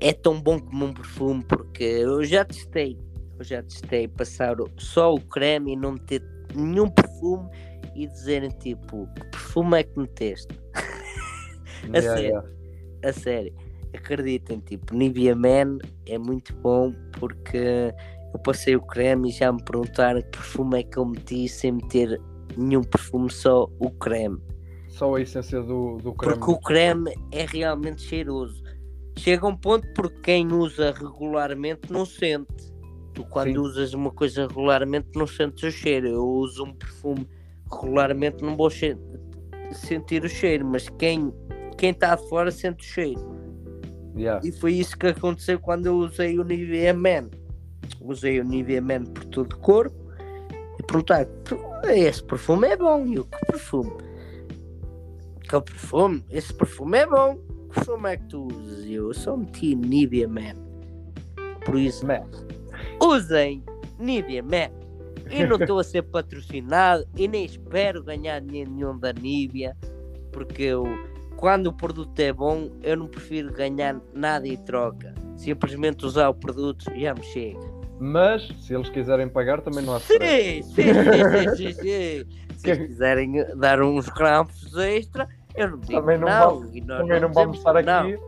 Speaker 2: é tão bom como um perfume porque eu já testei, eu já testei passar só o creme e não meter nenhum perfume e dizerem tipo, que perfume é que meteste? A
Speaker 1: Yeah,
Speaker 2: sério.
Speaker 1: yeah.
Speaker 2: A sério, acreditem, tipo, Nivea Man é muito bom porque eu passei o creme e já me perguntaram que perfume é que eu meti sem meter nenhum perfume, só o creme.
Speaker 1: Só a essência do, do creme.
Speaker 2: Porque o creme é realmente cheiroso. Chega um ponto porque quem usa regularmente não sente. Tu quando
Speaker 1: Sim.
Speaker 2: usas uma coisa regularmente não sentes o cheiro. Eu uso um perfume regularmente não vou che- sentir o cheiro, mas quem quem está fora sente o cheiro.
Speaker 1: Yeah.
Speaker 2: E foi isso que aconteceu quando eu usei o Nivea Man. Usei o Nivea Man por todo o corpo e perguntar, esse perfume é bom. E eu, que perfume? Que perfume? Esse perfume é bom. Perfume é que tu usas? Eu só meti Nivea Man. Por isso,
Speaker 1: Man.
Speaker 2: usem Nivea Man. E não estou a ser patrocinado e nem espero ganhar dinheiro nenhum da Nivea, porque eu, quando o produto é bom, eu não prefiro ganhar nada em troca. Simplesmente usar o produto já me chega.
Speaker 1: Mas, se eles quiserem pagar, também não há stress.
Speaker 2: Sim, sim, sim, sim, sim. Se quiserem dar uns grampos extra, eu não digo
Speaker 1: Também não
Speaker 2: não.
Speaker 1: vamos-
Speaker 2: e nós
Speaker 1: Também não
Speaker 2: dizemos
Speaker 1: vamos estar
Speaker 2: não.
Speaker 1: aqui.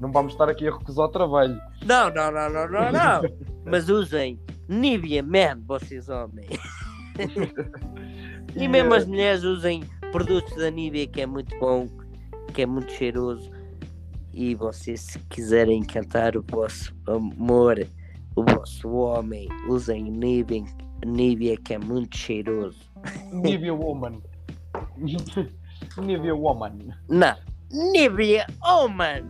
Speaker 1: Não vamos estar aqui a recusar o trabalho.
Speaker 2: Não, não, não, não, não, não. Mas usem Nivea Man, vocês homens. E mesmo as mulheres usem produtos da Nivea que é muito bom, que é muito cheiroso. E vocês, se quiserem cantar o vosso amor, o vosso homem, usem Nivea, Nivea que é muito cheiroso.
Speaker 1: Nivea Woman. Nivea Woman.
Speaker 2: Não, Nivea, oh man!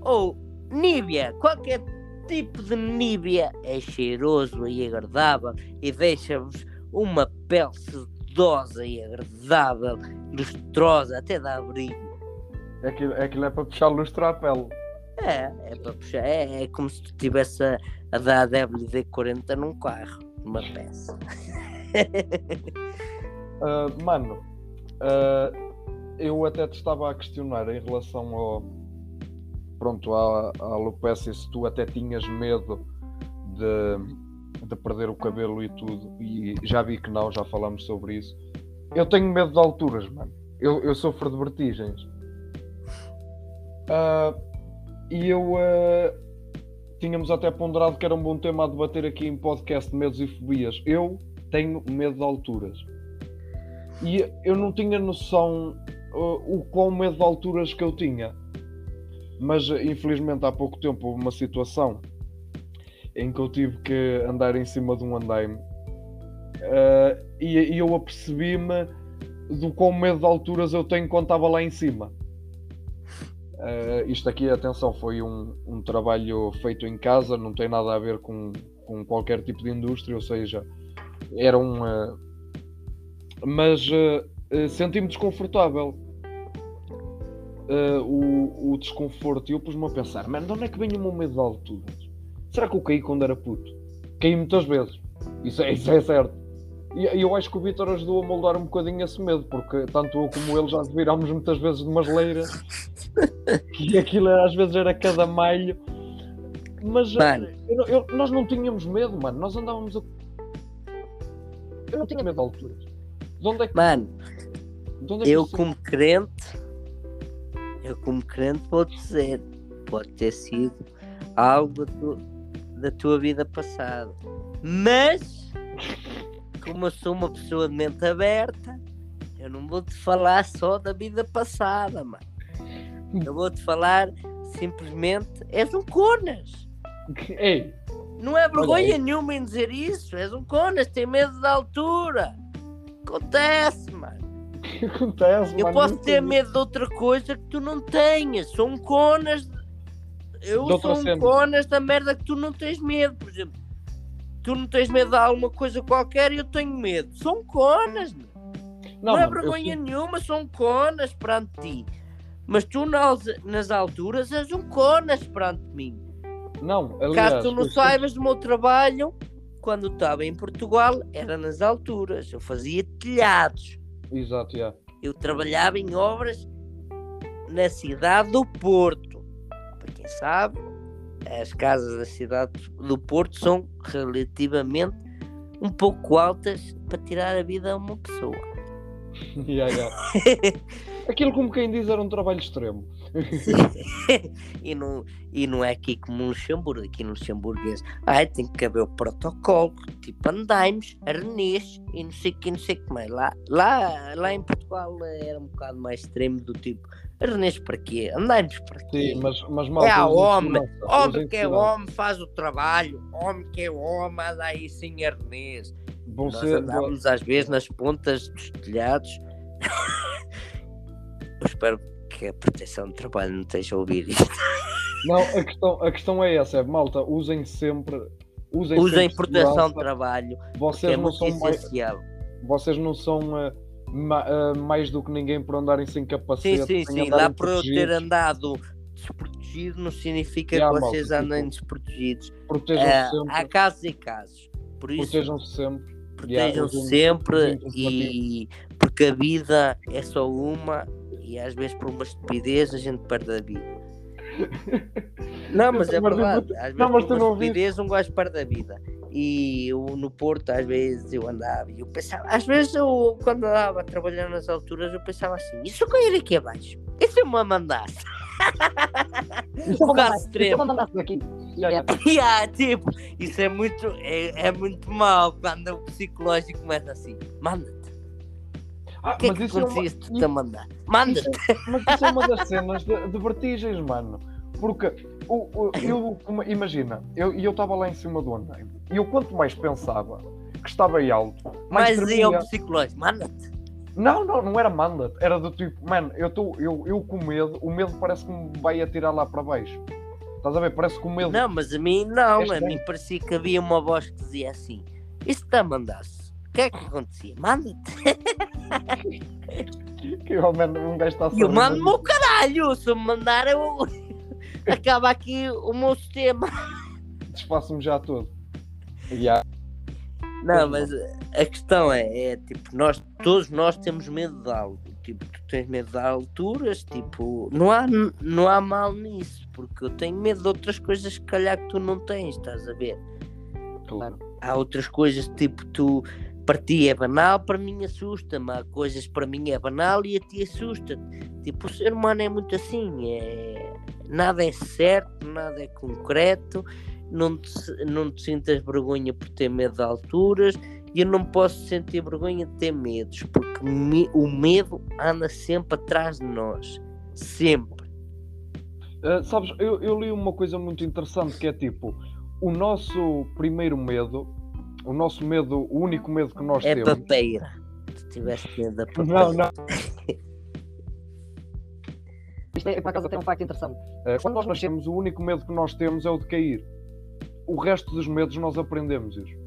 Speaker 2: Ou Nivea, qualquer tipo de Nivea é cheiroso e agradável e deixa-vos uma pele sedosa e agradável, lustrosa, até dá brilho.
Speaker 1: Aquilo, aquilo é para puxar lustre à pele.
Speaker 2: É, é para puxar. É, é como se tu estivesse a, a dar WD-40 num carro, numa peça.
Speaker 1: Ah, mano, ah, eu até te estava a questionar em relação ao. Pronto, à, à alopecia, se tu até tinhas medo de, de perder o cabelo e tudo, e já vi que não, já falámos sobre isso. Eu tenho medo de alturas, mano. Eu, eu sofro de vertigens. Ah, e eu ah, tínhamos até ponderado que era um bom tema a debater aqui em podcast medos e fobias. Eu tenho medo de alturas. E eu não tinha noção uh, o quão medo de alturas que eu tinha. Mas uh, infelizmente há pouco tempo houve uma situação em que eu tive que andar em cima de um andaime Uh, e, e eu apercebi-me do quão medo de alturas eu tenho quando estava lá em cima. Uh, isto aqui, atenção, foi um, um, trabalho feito em casa, não tem nada a ver com, com qualquer tipo de indústria, ou seja, era um. Uh, mas senti-me desconfortável. O, o, desconforto, e eu pus-me a pensar: mano, de onde é que vem o meu medo de alturas? Será que eu caí quando era puto? Caí muitas vezes, isso é, isso é certo. E eu acho que o Vitor ajudou a moldar um bocadinho esse medo, porque tanto eu como ele já virámos muitas vezes de umas leiras e aquilo às vezes era cada malho. Mas eu, eu, nós não tínhamos medo, mano. Nós andávamos a. Eu não tinha medo de alturas. De onde é que.
Speaker 2: Mano,
Speaker 1: é que
Speaker 2: eu como crente, eu como crente vou dizer, pode ter sido algo do, da tua vida passada. Mas como eu sou uma pessoa de mente aberta, eu não vou te falar só da vida passada, mano. Eu vou te falar simplesmente, és um conas.
Speaker 1: Ei.
Speaker 2: Não é vergonha nenhuma em dizer isso, és um conas, tem medo da altura. Acontece, mano.
Speaker 1: Acontece,
Speaker 2: Eu posso ter medo de outra coisa que tu não tenhas. Sou um conas. Eu sou um conas da merda que tu não tens medo, por exemplo tu não tens medo de alguma coisa qualquer e eu tenho medo. São conas, meu. Não, não é vergonha nenhuma, são conas perante ti. Mas tu nas, nas alturas és um conas perante mim.
Speaker 1: Não, aliás,
Speaker 2: Caso tu não saibas do meu trabalho, quando estava em Portugal, era nas alturas. Eu fazia telhados.
Speaker 1: Exato, yeah.
Speaker 2: Eu trabalhava em obras na cidade do Porto. Para quem sabe, as casas da cidade do Porto são relativamente um pouco altas para tirar a vida a uma pessoa.
Speaker 1: yeah, yeah. Aquilo como quem diz era um trabalho extremo.
Speaker 2: e, não, e não é aqui como no Luxemburgo, aqui no Luxemburgo é, ai, tem que haver o protocolo, tipo andaimes, arnês e não sei o que, não sei o que mais. Lá, lá, lá em Portugal era um bocado mais extremo do tipo Arnês para quê? Andamos para quê?
Speaker 1: Sim, mas, mas
Speaker 2: mal, é a homem. Homem que é homem faz o trabalho. Homem que é homem anda aí sem arnês. Vão Nós ser, andamos às vezes nas pontas dos telhados. Eu espero que a proteção de trabalho não esteja a ouvir isto.
Speaker 1: Não, a questão, a questão é essa, é malta, usem sempre. Usem,
Speaker 2: usem
Speaker 1: sempre
Speaker 2: proteção de trabalho. Vocês é não são
Speaker 1: essencial. Mais, vocês não são. Uh, ma, uh, mais do que ninguém por andarem sem capacete.
Speaker 2: Sim, sim, sim. Lá por eu ter andado desprotegido não significa que vocês malta, andem tipo, desprotegidos.
Speaker 1: Protejam-se uh, sempre.
Speaker 2: Há casos e casos. Por isso,
Speaker 1: protejam-se sempre.
Speaker 2: Protejam-se sempre e porque a vida é só uma e às vezes por uma estupidez a gente perde a vida. Não, mas é verdade. Às vezes não, por uma estupidez um gajo perde a vida e eu, no Porto às vezes eu andava e eu pensava, às vezes eu quando andava trabalhando nas alturas eu pensava assim, eu cair aqui abaixo? Se eu me mandasse?
Speaker 3: o é caso extremo.
Speaker 2: Yeah, yeah, tipo, isso é muito, é, é muito mal quando o psicológico começa assim, manda-te. Ah, que é que é uma... mandar? Manda-te.
Speaker 1: Mas isso é uma das cenas de, de vertigens, mano. Porque o, o, eu, imagina, eu estava lá em cima do andar e eu quanto mais pensava que estava aí alto, mais
Speaker 2: Mas tremia... e o psicológico, manda-te.
Speaker 1: Não, não, não era manda-te, era do tipo, mano, eu, tô, eu, eu com medo, o medo parece que me vai atirar lá para baixo. Estás a ver? Parece que o medo.
Speaker 2: Não, mas a mim não, é a mim parecia que havia uma voz que dizia assim: e se te mandasse? O que é que acontecia? Manda-te.
Speaker 1: que mano, um gajo está
Speaker 2: a Eu mando-me o caralho, se me mandar eu acaba aqui o meu sistema.
Speaker 1: Desfaço-me já todo. Yeah.
Speaker 2: Não, mas a questão é, é, tipo, nós, todos nós temos medo de algo. Tipo, tu tens medo de alturas, tipo, não há, não há mal nisso, porque eu tenho medo de outras coisas que calhar que tu não tens, estás a ver?
Speaker 1: Claro.
Speaker 2: Há outras coisas, tipo, tu para ti é banal, para mim assusta-me. Há coisas para mim é banal e a ti assusta. Tipo, o ser humano é muito assim, é nada é certo, nada é concreto, não te, não te sintas vergonha por ter medo de alturas e eu não posso sentir vergonha de ter medos, porque me, o medo anda sempre atrás de nós, sempre.
Speaker 1: Uh, sabes, eu, eu li uma coisa muito interessante que é tipo, o nosso primeiro medo o nosso medo, o único medo que nós
Speaker 2: É
Speaker 1: temos.
Speaker 2: papeira. Se tivesse medo da papeira.
Speaker 1: Não, não.
Speaker 3: Isto é, por acaso, até um facto interessante.
Speaker 1: Eh, Quando nós nascemos, o único medo que nós temos é o de cair. O resto dos medos nós aprendemos. Isto,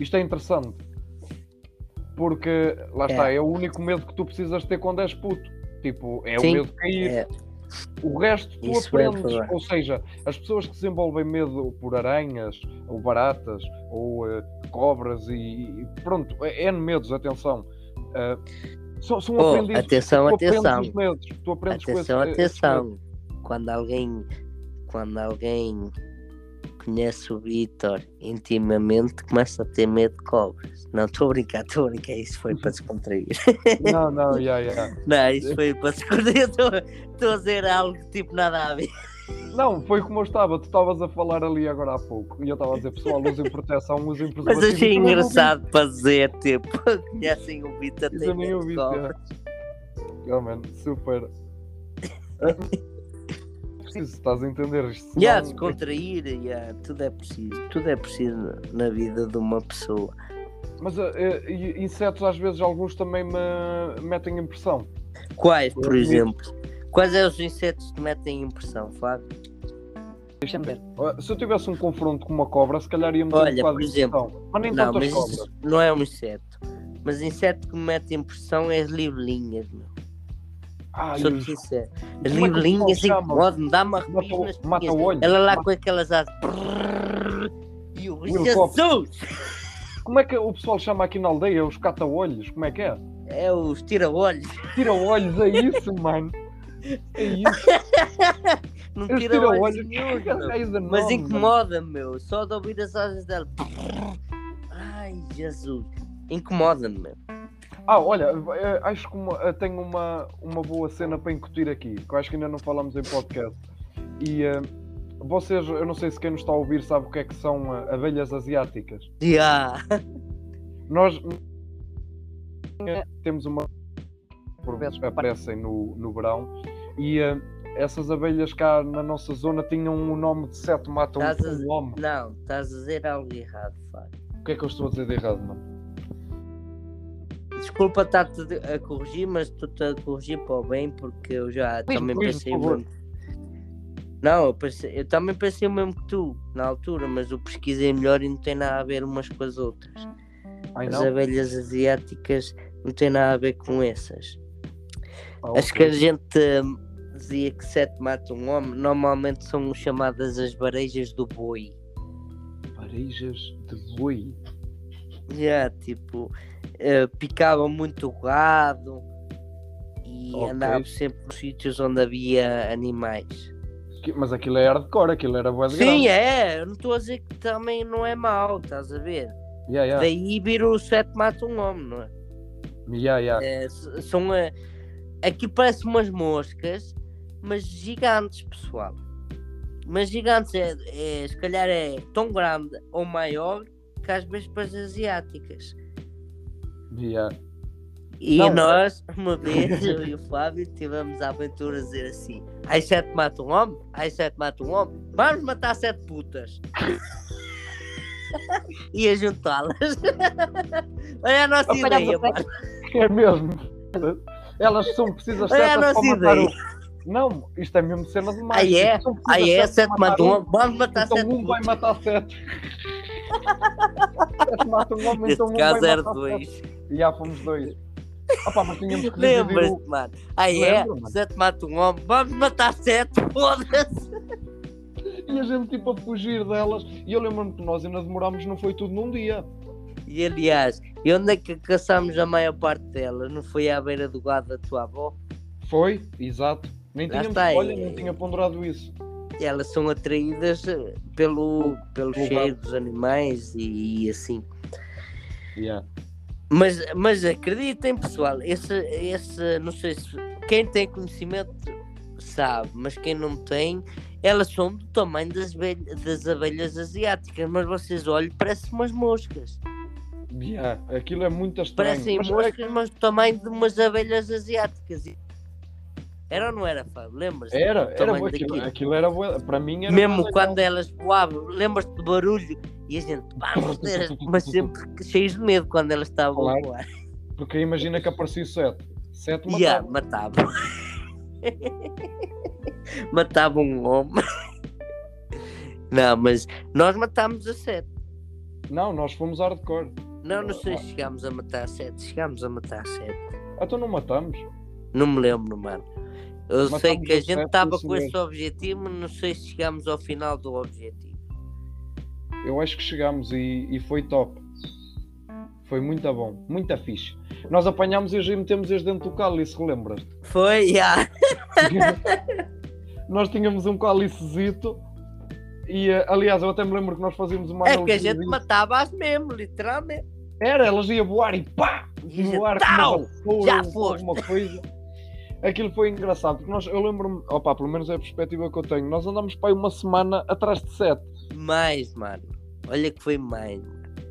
Speaker 1: isto é interessante. Porque, lá está, é o único medo que tu precisas ter quando és puto. Tipo, é
Speaker 2: Sim,
Speaker 1: o medo de cair.
Speaker 2: É,
Speaker 1: O resto tu
Speaker 2: Isso é
Speaker 1: aprendes.
Speaker 2: verdade.
Speaker 1: ou seja, as pessoas que desenvolvem medo por aranhas, ou baratas, ou eh, cobras e, e pronto, é N medos, atenção. Eh, são, são
Speaker 2: Oh,
Speaker 1: aprendidos.
Speaker 2: atenção,
Speaker 1: tu
Speaker 2: atenção.
Speaker 1: os medos. Tu aprendes com
Speaker 2: Atenção,
Speaker 1: medos.
Speaker 2: atenção. Quando alguém, quando alguém conhece o Vitor intimamente, começa a ter medo de cobras. Não, estou a brincar, estou a brincar. Isso foi para descontrair.
Speaker 1: Não, não, já, já.
Speaker 2: Não, isso foi para descontrair. Estou estou a dizer algo tipo nada a ver.
Speaker 1: Não, foi como eu estava. Tu estavas a falar ali agora há pouco. E eu estava a dizer, pessoal, usem proteção, usem
Speaker 2: Mas
Speaker 1: preservativo.
Speaker 2: achei engraçado para dizer, tipo, conhecem o Vitor, tem medo de cobras.
Speaker 1: Oh, man, super. Preciso, estás a entender isto.
Speaker 2: Já,
Speaker 1: senão-
Speaker 2: descontrair, já, tudo é preciso. Tudo é preciso na vida de uma pessoa.
Speaker 1: Mas e- insetos às vezes alguns também me metem impressão.
Speaker 2: Quais, por
Speaker 1: Eu-
Speaker 2: exemplo? Quais é os insetos que te metem impressão, Fábio?
Speaker 3: Deixa-me ver.
Speaker 1: Se eu tivesse um confronto com uma cobra, se calhar ia meter um
Speaker 2: Olha, por
Speaker 1: de
Speaker 2: exemplo,
Speaker 1: impressão. Mas nem
Speaker 2: Não,
Speaker 1: tantas
Speaker 2: mas
Speaker 1: cobras.
Speaker 2: não é um inseto. Mas inseto que me mete impressão é as libelinhas, meu.
Speaker 1: Ai,
Speaker 2: Sou
Speaker 1: os-
Speaker 2: sincero. As
Speaker 1: chama?
Speaker 2: incomodam-me, dá-me arrepios
Speaker 1: Mata,
Speaker 2: nas
Speaker 1: o- mata
Speaker 2: espinhas.
Speaker 1: o olho.
Speaker 2: Ela lá
Speaker 1: Mata-
Speaker 2: com aquelas asas. E o. Jesus!
Speaker 1: Como é que o pessoal chama aqui na aldeia? Os cata-olhos? Como é que é?
Speaker 2: É os tira-olhos.
Speaker 1: Tira-olhos, é isso, mano. É isso.
Speaker 2: Não
Speaker 1: Os
Speaker 2: tira-olhos
Speaker 1: tira-olhos.
Speaker 2: nenhum,
Speaker 1: Que
Speaker 2: meu.
Speaker 1: raio de
Speaker 2: Mas incomoda-me, meu. Só de ouvir as asas dela. Ai, Jesus. Incomoda-me, meu.
Speaker 1: Ah, olha, acho que uma- tenho uma, uma boa cena para incutir aqui, que eu acho que ainda não falamos em podcast. E eh, vocês, eu não sei se quem nos está a ouvir sabe o que é que são eh, abelhas asiáticas.
Speaker 2: Já.
Speaker 1: Nós temos uma. Por vezes aparecem no, no verão e eh, essas abelhas cá na nossa zona tinham o nome de sete matam um homem.
Speaker 2: Não, estás a dizer algo errado, Fábio.
Speaker 1: O que é que eu estou a dizer de errado, mano?
Speaker 2: Desculpa estar-te a corrigir, mas estou-te a corrigir para o bem, porque eu já também pensei
Speaker 1: por
Speaker 2: o
Speaker 1: favor.
Speaker 2: mesmo. Não, eu, pensei- eu também pensei o mesmo que tu, na altura, mas eu pesquisei melhor e não tem nada a ver umas com as outras.
Speaker 1: Ai
Speaker 2: As
Speaker 1: não?
Speaker 2: abelhas asiáticas não têm nada a ver com essas.
Speaker 1: Ah,
Speaker 2: As
Speaker 1: ok.
Speaker 2: que a gente hum, dizia que sete matam um homem, normalmente são chamadas as varejas do boi.
Speaker 1: Parejas de boi.
Speaker 2: Já, tipo, eh, picavam muito gado e
Speaker 1: Ok.
Speaker 2: andavam sempre nos sítios onde havia animais.
Speaker 1: Mas aquilo é hardcore, aquilo era de
Speaker 2: Sim,
Speaker 1: grande.
Speaker 2: é, não estou a dizer que também não é mau, estás a ver?
Speaker 1: Yeah, yeah.
Speaker 2: Daí vir o sete mata um homem, não é?
Speaker 1: Yeah, yeah.
Speaker 2: É, são, eh, aqui parece umas moscas, mas gigantes, pessoal. Mas gigantes, é, é, se calhar é tão grande ou maior que as vespas asiáticas.
Speaker 1: Yeah.
Speaker 2: E
Speaker 1: Não,
Speaker 2: nós, uma vez, eu e o Flávio, tivemos a aventura a dizer assim: ai sete mata um homem, ai sete mata um homem, vamos matar sete putas. e a juntá-las. Olha a nossa
Speaker 3: Olha a
Speaker 2: ideia, mano.
Speaker 1: É mesmo. Elas são precisas
Speaker 2: Olha a
Speaker 1: certas
Speaker 2: nossa
Speaker 1: para matar
Speaker 2: ideia.
Speaker 1: o... Não, isto é mesmo cena demais.
Speaker 2: Aí é? Aí é, sete mata um homem, vamos matar
Speaker 1: Então
Speaker 2: sete
Speaker 1: um vai matar sete. sete mata um homem, então um
Speaker 2: caso
Speaker 1: vai
Speaker 2: era
Speaker 1: matar
Speaker 2: dois.
Speaker 1: sete. E já fomos dois. Opa, mas tínhamos que
Speaker 2: Lembras-te,
Speaker 1: o...
Speaker 2: mano? Aí é, sete mata um homem, vamos matar sete, foda-se.
Speaker 1: E a gente tipo a fugir delas. E eu lembro-me que nós ainda demorámos, não foi tudo num dia.
Speaker 2: E aliás, e onde é que caçámos a maior parte delas? Não foi à beira do gado da tua avó?
Speaker 1: Foi, exato. Nem
Speaker 2: Lá
Speaker 1: tínhamos,
Speaker 2: está,
Speaker 1: olha,
Speaker 2: é-
Speaker 1: não tinha ponderado isso.
Speaker 2: E elas são atraídas eh, pelo, pelo
Speaker 1: Pelo
Speaker 2: cheiro dos animais e, e assim.
Speaker 1: Yeah.
Speaker 2: Mas, mas acreditem, pessoal, esse, esse, não sei se quem tem conhecimento sabe, mas quem não tem, elas são do tamanho das, das abelhas asiáticas, mas vocês olhem, parecem umas moscas.
Speaker 1: Yeah. Aquilo é muito estranho.
Speaker 2: Parecem
Speaker 1: Mas é
Speaker 2: moscas, mas do tamanho de umas abelhas asiáticas. Era ou não era, Fábio? Lembras-te?
Speaker 1: Era, era aquilo, aquilo era para mim era
Speaker 2: Mesmo quando
Speaker 1: legal.
Speaker 2: elas voavam, lembras-te do barulho E a gente, vamos ter, mas sempre cheios de medo quando elas estavam
Speaker 1: Claro.
Speaker 2: a voar.
Speaker 1: Porque imagina que aparecia sete. Sete
Speaker 2: E yeah,
Speaker 1: matava.
Speaker 2: matavam. matavam um homem. Não, mas nós matámos a sete.
Speaker 1: Não, nós fomos hardcore.
Speaker 2: Não, não sei se chegámos a matar sete. Chegámos a matar sete.
Speaker 1: Então não matamos.
Speaker 2: Não me lembro, mano. Eu
Speaker 1: Matamos
Speaker 2: sei que a
Speaker 1: a
Speaker 2: gente estava com esse objetivo, mas não sei se chegámos ao final do objetivo.
Speaker 1: Eu acho que chegámos e, e foi top. Foi muito bom, muito fixe. Nós apanhámos e os metemos-os dentro do cálice, relembras?
Speaker 2: Foi, já.
Speaker 1: nós tínhamos um cálicezito e, eh, aliás, eu até me lembro que nós fazíamos uma
Speaker 2: É que a gente
Speaker 1: disso.
Speaker 2: matava-as mesmo, literalmente.
Speaker 1: Era, elas iam voar e pá!
Speaker 2: A gente,
Speaker 1: No ar
Speaker 2: "Tau!
Speaker 1: com uma vassoura
Speaker 2: Já
Speaker 1: ou
Speaker 2: foste."
Speaker 1: alguma coisa. Aquilo foi engraçado, porque nós, eu lembro-me, opá, pelo menos é a perspectiva que eu tenho, nós andamos para aí uma semana atrás de sete.
Speaker 2: Mais, mano. Olha que foi mais.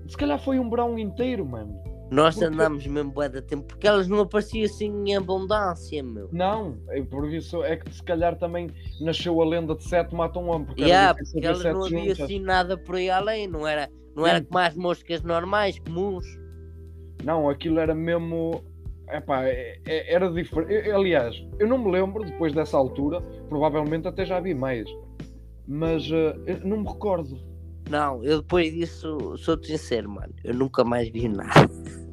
Speaker 1: Se calhar foi um verão inteiro, mano.
Speaker 2: Nós
Speaker 1: Porque-
Speaker 2: andámos mesmo bué da tempo, porque elas não apareciam assim em abundância, meu.
Speaker 1: Não, por isso é que se calhar também nasceu a lenda de sete matam um homem, porque
Speaker 2: Yeah, porque elas não havia
Speaker 1: juntas.
Speaker 2: assim nada por aí além, não era, não
Speaker 1: Não.
Speaker 2: era como as moscas normais, comuns.
Speaker 1: Não, aquilo era mesmo. Epá, é- é- era diferente. Aliás, eu não me lembro, depois dessa altura, provavelmente até já vi mais. Mas eu não me recordo.
Speaker 2: Não, eu depois disso sou-te sincero, mano. Eu nunca mais vi nada.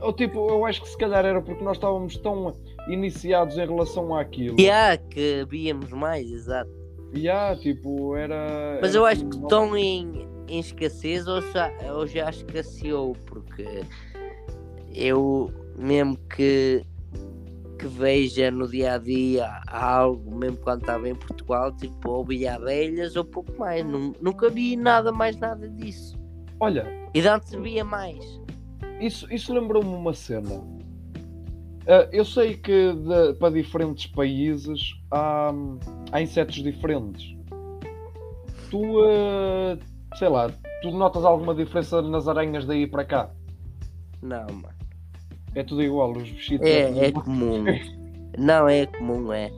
Speaker 1: Ou tipo, eu acho que se calhar era porque nós estávamos tão iniciados em relação àquilo.
Speaker 2: E há que víamos mais, exato.
Speaker 1: E há, tipo, era.
Speaker 2: Mas
Speaker 1: era
Speaker 2: eu acho que estão em, em escassez ou já, ou já escasseou, porque eu mesmo que, que veja no dia a dia algo, mesmo quando estava em Portugal, tipo, ou via abelhas ou pouco mais. Nu- nunca vi nada mais nada disso.
Speaker 1: Olha,
Speaker 2: E de antes via mais.
Speaker 1: isso, isso lembrou-me uma cena. Ah, eu sei que de- para diferentes países há, há insetos diferentes. Tu, ah, sei lá, tu notas alguma diferença nas aranhas daí para cá?
Speaker 2: Não, mano.
Speaker 1: É tudo igual, os bichitos.
Speaker 2: É, é comum. Não, é comum, é.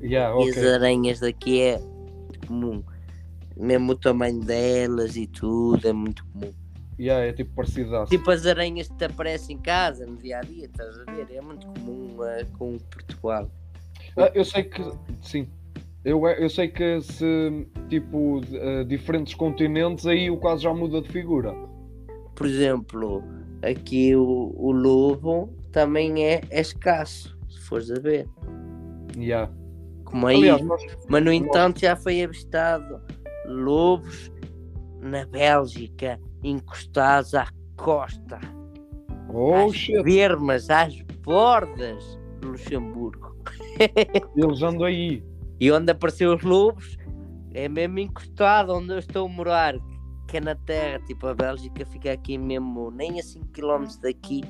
Speaker 1: Yeah,
Speaker 2: E as aranhas daqui é comum. Mesmo o tamanho delas e tudo é muito comum.
Speaker 1: Yeah, é tipo parecido assim.
Speaker 2: Tipo as aranhas que te aparecem em casa no dia a dia, estás a ver? É muito comum eh, com Portugal.
Speaker 1: Ah, eu sei que. Sim. Eu, eu sei que se tipo ah, diferentes continentes aí o quase já muda de figura.
Speaker 2: Por exemplo, aqui o, o lobo também é, é escasso, se fores a ver.
Speaker 1: Yeah.
Speaker 2: Como aí.
Speaker 1: Aliás, nós,
Speaker 2: Mas no entanto já foi avistado lobos na Bélgica encostados à costa.
Speaker 1: oh
Speaker 2: às
Speaker 1: shit,
Speaker 2: vermas, às bordas do Luxemburgo.
Speaker 1: eles andam aí.
Speaker 2: E onde apareceu os lobos é mesmo encostado onde eu estou a morar, que é na terra, tipo a Bélgica fica aqui mesmo, nem a 5 km daqui.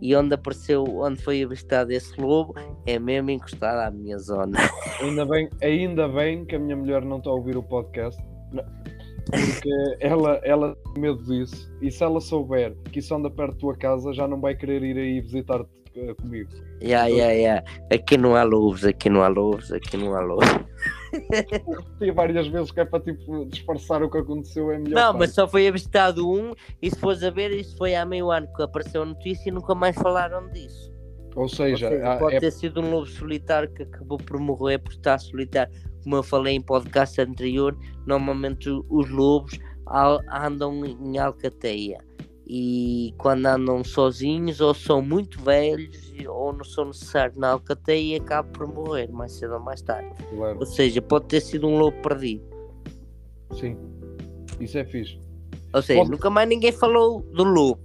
Speaker 2: E onde apareceu, onde foi avistado esse lobo, é mesmo encostado à minha zona.
Speaker 1: Ainda bem, ainda bem que a minha mulher não está a ouvir o podcast. Não, Porque ela, ela tem medo disso. E se ela souber que isso anda perto da tua casa, já não vai querer ir aí visitar-te comigo.
Speaker 2: Ya, ya, ya. Aqui não há lobos, aqui não há lobos, aqui não há lobos.
Speaker 1: Repeti várias vezes que é para tipo disfarçar o que aconteceu. É melhor.
Speaker 2: Não, mas só foi avistado um, e se fores a ver, isso foi há meio ano que apareceu a notícia e nunca mais falaram disso.
Speaker 1: Ou
Speaker 2: Ou
Speaker 1: seja,
Speaker 2: seja,
Speaker 1: há-
Speaker 2: pode
Speaker 1: é
Speaker 2: ter sido um lobo solitário que acabou por morrer por estar solitário. Como eu falei em podcast anterior, normalmente os lobos andam em alcateia. E quando andam sozinhos, ou são muito velhos, ou não são necessários na alcateia, e acabam por morrer mais cedo ou mais tarde.
Speaker 1: claro.
Speaker 2: Ou seja, pode ter sido um lobo perdido.
Speaker 1: Sim. Isso é fixe.
Speaker 2: Ou seja,
Speaker 1: Pode-
Speaker 2: nunca mais ninguém falou do lobo.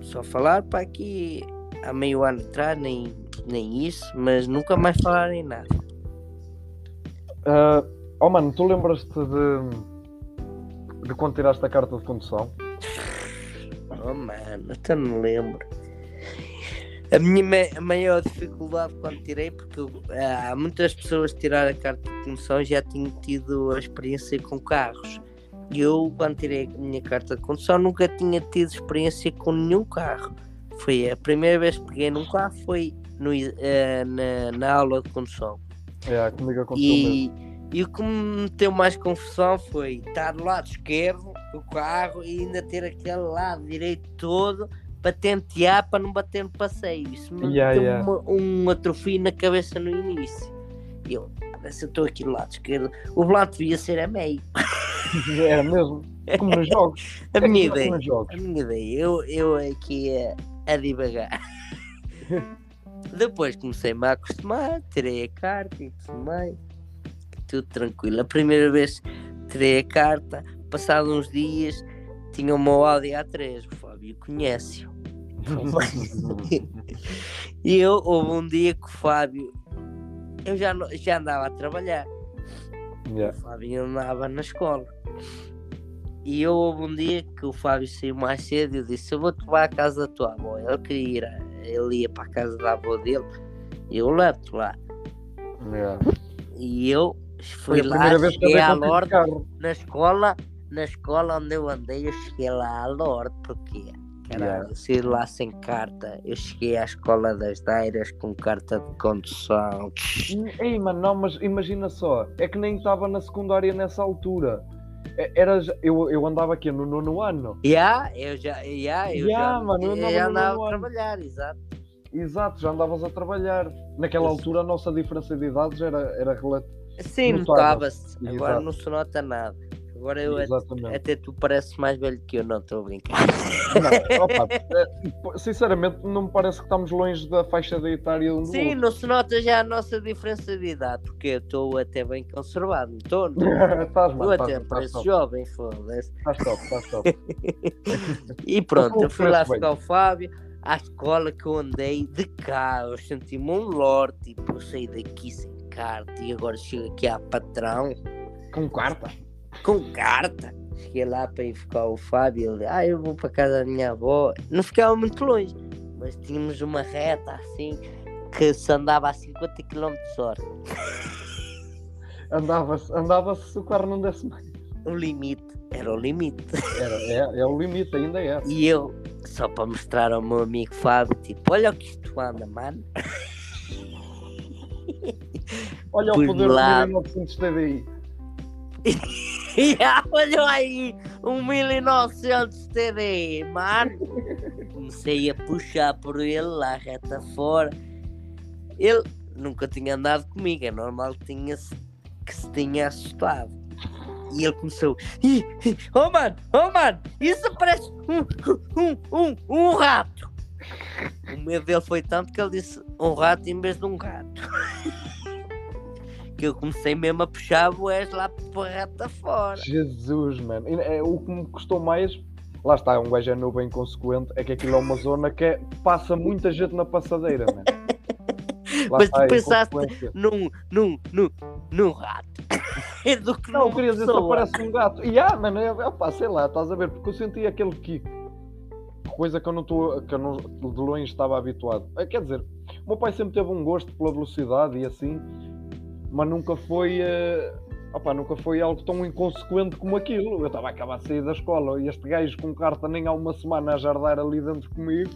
Speaker 2: Só falar para aqui há meio ano atrás, nem, nem isso, mas nunca mais falaram em nada.
Speaker 1: Ah, oh mano, tu lembras-te de, de quando tiraste a carta de condução?
Speaker 2: Oh mano, até não lembro. A minha maior dificuldade quando tirei, porque ah, há muitas pessoas que tiraram a carta de condução já tinham tido a experiência com carros. E eu, quando tirei a minha carta de condução, nunca tinha tido experiência com nenhum carro. Foi a primeira vez que peguei num carro, foi no, eh, na, na aula de condução.
Speaker 1: É, comigo aconteceu mesmo.
Speaker 2: E, e o que me meteu mais confusão foi estar do lado esquerdo o carro e ainda ter aquele lado direito todo para tentear para não bater no passeio. Isso me
Speaker 1: Yeah,
Speaker 2: deu
Speaker 1: yeah.
Speaker 2: uma- um atrofio na cabeça no início. E eu, "Ah, se eu estou aqui do lado esquerdo, o lado devia ser a meio.
Speaker 1: Era mesmo. Como nos jogos.
Speaker 2: A
Speaker 1: É
Speaker 2: minha
Speaker 1: como
Speaker 2: ideia.
Speaker 1: nos jogos.
Speaker 2: A minha ideia, eu, eu aqui a, a divagar. Depois comecei-me a acostumar, tirei a carta e. Tudo tranquilo. A primeira vez tirei a carta, passado uns dias, tinha o meu Audi A3, o Fábio conhece-o. E eu, houve um dia que o Fábio, eu já, já andava a trabalhar.
Speaker 1: Yeah.
Speaker 2: O Fábio andava na escola. E eu houve um dia que o Fábio saiu mais cedo e eu disse, eu vou-te levar à casa da tua avó. Ele queria ir, a- ele ia para a casa da avó dele e eu levo-te lá.
Speaker 1: Yeah.
Speaker 2: E eu
Speaker 1: Foi
Speaker 2: fui
Speaker 1: a
Speaker 2: lá, cheguei à Lorde, na escola, na escola onde eu andei, eu cheguei lá à Lorde, porque caralho,
Speaker 1: Yeah.
Speaker 2: eu saí lá sem carta, eu cheguei à escola das Deiras com carta de condução.
Speaker 1: Ei, mano, não, mas imagina só, é que nem estava na secundária nessa altura. É- Era, eu, eu andava aqui no nono ano.
Speaker 2: Já, eu já, já, eu
Speaker 1: Ya,
Speaker 2: já,
Speaker 1: mano, eu andava no
Speaker 2: andava a
Speaker 1: ano.
Speaker 2: trabalhar, exato.
Speaker 1: Exato, já andavas a trabalhar. Naquela
Speaker 2: Isso.
Speaker 1: altura a nossa diferença de idades era, era relativa.
Speaker 2: Sim,
Speaker 1: Notava-se.
Speaker 2: Agora não se nota nada. Agora eu
Speaker 1: Exatamente.
Speaker 2: até tu pareces mais velho que eu, não estou a brincar.
Speaker 1: Não, opa, é, sinceramente, não me parece que estamos longe da faixa da etária um
Speaker 2: Sim, não se nota já a nossa diferença de idade, porque eu estou até bem conservado, não estou?
Speaker 1: Estás,
Speaker 2: até
Speaker 1: estás, estás
Speaker 2: pareço
Speaker 1: top.
Speaker 2: jovem, foda-se.
Speaker 1: Estás top, estás top.
Speaker 2: E pronto, eu fui lá
Speaker 1: bem.
Speaker 2: ficar o Fábio, à escola que eu andei de carro, eu senti-me um lorde, tipo, eu saí daqui sem carta e agora chego aqui à patrão
Speaker 1: Com carta?
Speaker 2: Com carta. Cheguei lá para ir ficar o Fábio, ele, ah, eu vou para casa da minha avó. Não ficava muito longe, mas tínhamos uma reta assim que se andava a 50 km hora.
Speaker 1: Andava-se andava se o carro não desse mais.
Speaker 2: O limite era o limite.
Speaker 1: Era, é, é o limite, ainda é.
Speaker 2: E eu, só para mostrar ao meu amigo Fábio, tipo, olha o que isto anda, mano.
Speaker 1: Olha o poder
Speaker 2: lá.
Speaker 1: do 1900 TDI.
Speaker 2: E olha aí, um 1900 TD, mano. Comecei a puxar por ele lá, reta fora. Ele nunca tinha andado comigo, é normal que, tinha -se, que se tinha assustado. E ele começou, "Ih, ih, oh mano, oh mano, isso parece um, um, um, um rato. O medo dele foi tanto que ele disse um rato em vez de um gato. que eu comecei mesmo a puxar boés lá para reta fora.
Speaker 1: Jesus, mano. É, o que me custou mais, lá está, um gajo é novo e inconsequente, é que aquilo é uma zona que é- passa muita gente na passadeira, mano. Lá
Speaker 2: Mas
Speaker 1: está,
Speaker 2: tu
Speaker 1: a
Speaker 2: pensaste num, num, num, num rato. É do que
Speaker 1: Não, queria dizer, só parece um gato. E ah, mano, é, opá, sei lá, estás a ver, porque eu senti aquele kick. Coisa que eu não estou, que eu não, de longe estava habituado. Quer dizer, o meu pai sempre teve um gosto pela velocidade e assim, mas nunca foi, eh, opá, nunca foi algo tão inconsequente como aquilo. Eu estava a acabar de sair da escola e este gajo com carta nem há uma semana a jardar ali dentro comigo.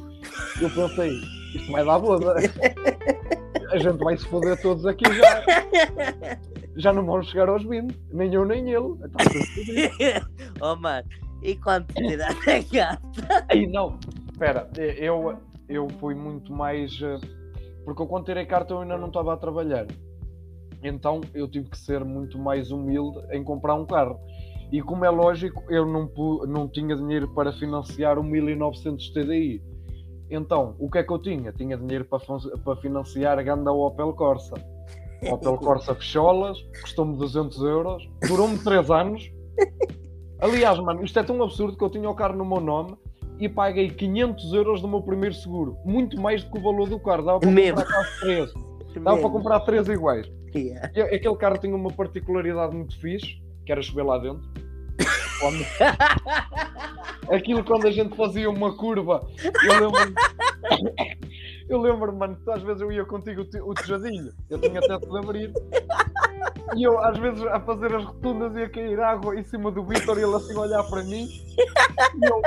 Speaker 1: Eu pensei, isto vai dar boda. A gente vai se foder todos aqui já. Já não vão chegar aos 20, nem eu nem ele. Então,
Speaker 2: oh mano, e quando te tiraste a gata?
Speaker 1: Aí não, espera, eu, eu fui muito mais. eh, Porque eu quando tirei carta eu ainda não estava a trabalhar. Então eu tive que ser muito mais humilde em comprar um carro. E como é lógico, eu não, não tinha dinheiro para financiar o 1900 TDI. Então, o que é que eu tinha? Tinha dinheiro para, para financiar a ganda Opel Corsa. Opel Corsa Fecholas, custou-me 200 euros, durou-me 3 anos. Aliás, mano, isto é tão absurdo que eu tinha o carro no meu nome e paguei 500 euros do meu primeiro seguro. Muito mais do que o valor do carro. Dava para comprar quase. Dava para comprar três iguais.
Speaker 2: Yeah.
Speaker 1: E aquele carro tinha uma particularidade muito fixe, que era chover lá dentro. Aquilo quando a gente fazia uma curva, eu lembro Eu lembro, mano, que às vezes eu ia contigo o te- o tejadinho, eu tinha teto de abrir, e eu às vezes a fazer as rotundas ia cair água em cima do Vitor e ele assim olhar para mim, e eu,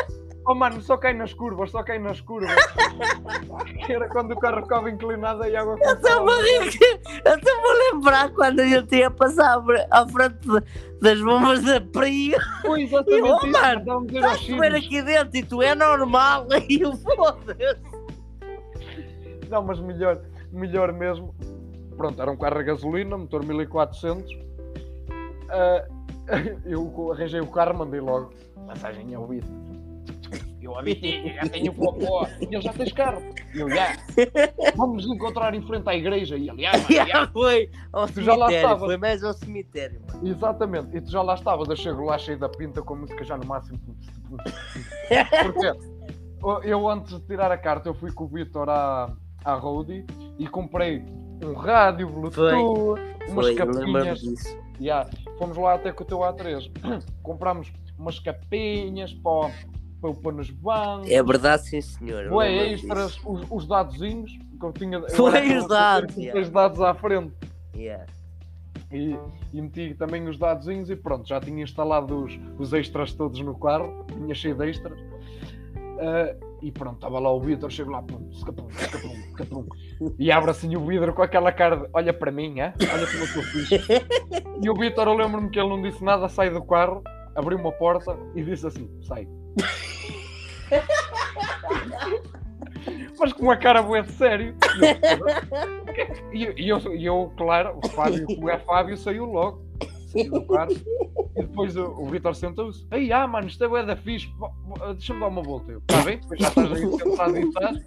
Speaker 1: oh mano, só cai nas curvas, só cai nas curvas. Era quando o carro ficava inclinado e a água
Speaker 2: Eu estou
Speaker 1: começava
Speaker 2: a eu estou a lembrar quando a gente ia passar à frente das bombas da Prio.
Speaker 1: Foi exatamente
Speaker 2: Eu,
Speaker 1: isso.
Speaker 2: mano, Estás a
Speaker 1: sítios.
Speaker 2: aqui dentro e tu é normal. E eu foda-se.
Speaker 1: Não, mas melhor, melhor mesmo. Pronto, era um carro a gasolina, motor 1400. Ah, eu arranjei o carro, mandei logo mensagem ao Vitor. Eu a Vitinho, já tenho popó. E ele já tens carro. E eu, já. Vamos nos encontrar em frente à igreja. E ele, já,
Speaker 2: foi ao
Speaker 1: Tu já lá estavas.
Speaker 2: Foi mais ao cemitério, mano.
Speaker 1: Exatamente, e tu já lá estavas, eu chego lá cheio da pinta com a música já no máximo. Porque eu- antes de tirar a carta, eu fui com o Vitor à, à Roadie e comprei um rádio, Bluetooth, umas
Speaker 2: Foi, eu lembro-me
Speaker 1: capinhas. Yeah, fomos lá até com o teu A3. Comprámos umas capinhas para, o- para o pôr nos bancos.
Speaker 2: É verdade, sim, senhor. eu
Speaker 1: Ué,
Speaker 2: lembro-me
Speaker 1: extras, os, os dadozinhos que eu tinha. eu
Speaker 2: Foi os dados,
Speaker 1: que
Speaker 2: yeah.
Speaker 1: Os dados à frente.
Speaker 2: Yeah.
Speaker 1: E, e meti também os dadozinhos e pronto, já tinha instalado os, os extras todos no carro, tinha cheio de extras. Ah, e pronto, estava lá o Vitor, chego lá, pum, escapum, escapum. E abre assim o vidro com aquela cara de olha para mim, é? olha como eu estou fixe. E o Vitor, eu lembro-me que ele não disse nada, sai do carro, abriu uma porta e disse assim: sai. Mas com uma cara boa de sério. E eu, eu, eu, claro, o Fábio, o é Fábio saiu logo. Saiu do. E depois o, o Vitor sentou-se. Ei, ah, mano, isto é da fixe. Deixa-me dar uma volta. Eu, está bem? Depois já estás aí sentado e estás.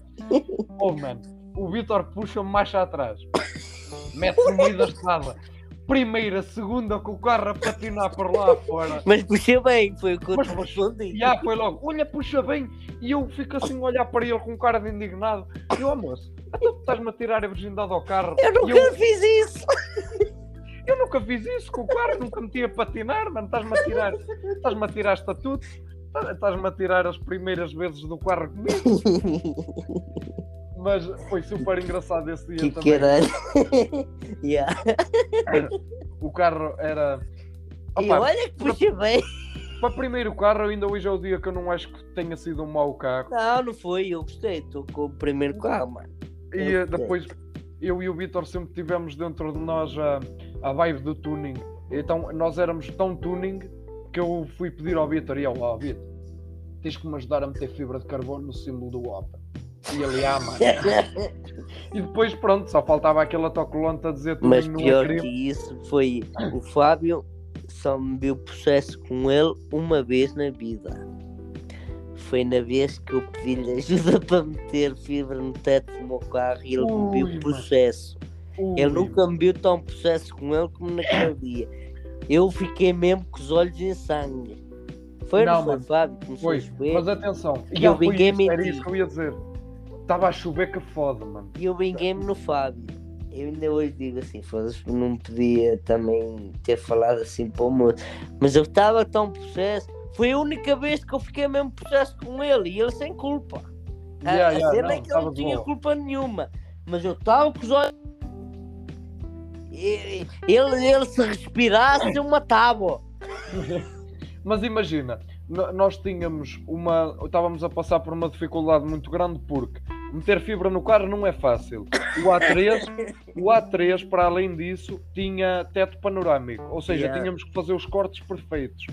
Speaker 1: Oh, mano, o Vitor puxa-me mais atrás. Meio da estrada. Primeira, segunda, com o carro a patinar por lá fora.
Speaker 2: Mas puxei bem, foi o que eu
Speaker 1: Mas-
Speaker 2: respondi.
Speaker 1: E ah, foi logo, olha, puxa bem. E eu fico assim a olhar para ele com cara de indignado. E eu, oh, moço, então tu estás-me a tirar a virgindade ao carro.
Speaker 2: Eu nunca
Speaker 1: eu,
Speaker 2: fiz isso.
Speaker 1: eu nunca fiz isso com o carro, nunca meti a patinar, mano. Estás-me a tirar, estás-me a tirar estatuto. Estás-me a tirar as primeiras vezes do carro comigo. Mas foi super engraçado esse dia
Speaker 2: Que
Speaker 1: também.
Speaker 2: caralho. yeah.
Speaker 1: O carro era.
Speaker 2: E
Speaker 1: Opa,
Speaker 2: olha que puxei bem.
Speaker 1: para primeiro carro, ainda hoje é o dia que eu não acho que tenha sido um mau carro.
Speaker 2: Não, não foi, eu gostei. Estou com o primeiro carro, mano.
Speaker 1: E
Speaker 2: Eu
Speaker 1: depois eu e o Vitor sempre tivemos dentro de nós a, a vibe do tuning. Então nós éramos tão tuning que eu fui pedir ao Vitor e ó Vitor, tens que me ajudar a meter fibra de carbono no símbolo do Opel. E ele, ah, mano. E depois, pronto, só faltava aquela tocolonta a dizer tuning
Speaker 2: Mas
Speaker 1: não
Speaker 2: pior
Speaker 1: crime.
Speaker 2: que isso foi o Fábio só me viu processo com ele uma vez na vida. Foi na vez que eu pedi-lhe ajuda para meter fibra no teto do meu carro e ele me
Speaker 1: Ui,
Speaker 2: viu
Speaker 1: mano.
Speaker 2: processo.
Speaker 1: Ui,
Speaker 2: Ele nunca me viu tão processo com ele como naquele dia. Eu fiquei mesmo com os olhos em sangue. Foi
Speaker 1: Não,
Speaker 2: não, foi,
Speaker 1: mano.
Speaker 2: Fábio?
Speaker 1: Foi, mas atenção.
Speaker 2: E eu
Speaker 1: foi
Speaker 2: vinguei
Speaker 1: isso, era isso que eu ia dizer. Estava a chover que foda, mano.
Speaker 2: E eu vinguei-me no Fábio. Eu ainda hoje digo assim, foda-se, não podia também ter falado assim para o moço. Mas eu estava tão processo. Foi a única vez que eu fiquei mesmo processo com ele e ele sem culpa. A-
Speaker 1: Yeah,
Speaker 2: a cena
Speaker 1: não,
Speaker 2: é que ele não tinha
Speaker 1: boa.
Speaker 2: culpa nenhuma. Mas eu estava com os olhos. Ele, ele se respirasse, eu matava.
Speaker 1: Mas imagina, nós tínhamos uma. Estávamos a passar por uma dificuldade muito grande porque meter fibra no carro não é fácil. O A3, o A3 para além disso, tinha teto panorâmico, ou seja,
Speaker 2: Yeah.
Speaker 1: tínhamos que fazer os cortes perfeitos.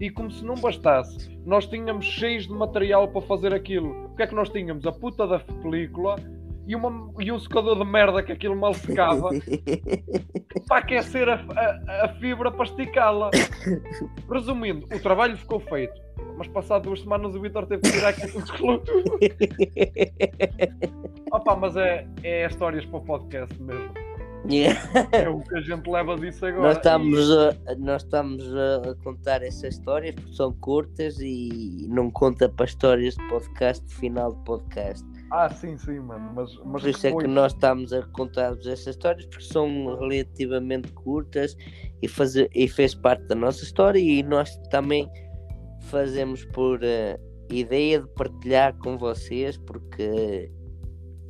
Speaker 1: E como se não bastasse, nós tínhamos cheios de material para fazer aquilo. O que é que nós tínhamos? A puta da película e, uma, e um secador de merda que aquilo mal secava para aquecer a, a- a fibra para esticá-la. Resumindo, o trabalho ficou feito, mas passado duas semanas o Vitor teve que tirar aquilo tudo. Opa, mas é, é histórias para o podcast mesmo.
Speaker 2: Yeah.
Speaker 1: É o que a gente leva disso agora.
Speaker 2: Nós estamos, a, nós estamos a contar essas histórias porque são curtas e não conta para histórias de podcast, final de podcast.
Speaker 1: Ah, sim, sim, mano. Mas, mas
Speaker 2: Por isso é
Speaker 1: foi.
Speaker 2: que nós estamos a contar-vos essas histórias porque são relativamente curtas e, fazer, e fez parte da nossa história e nós também fazemos por eh, ideia de partilhar com vocês porque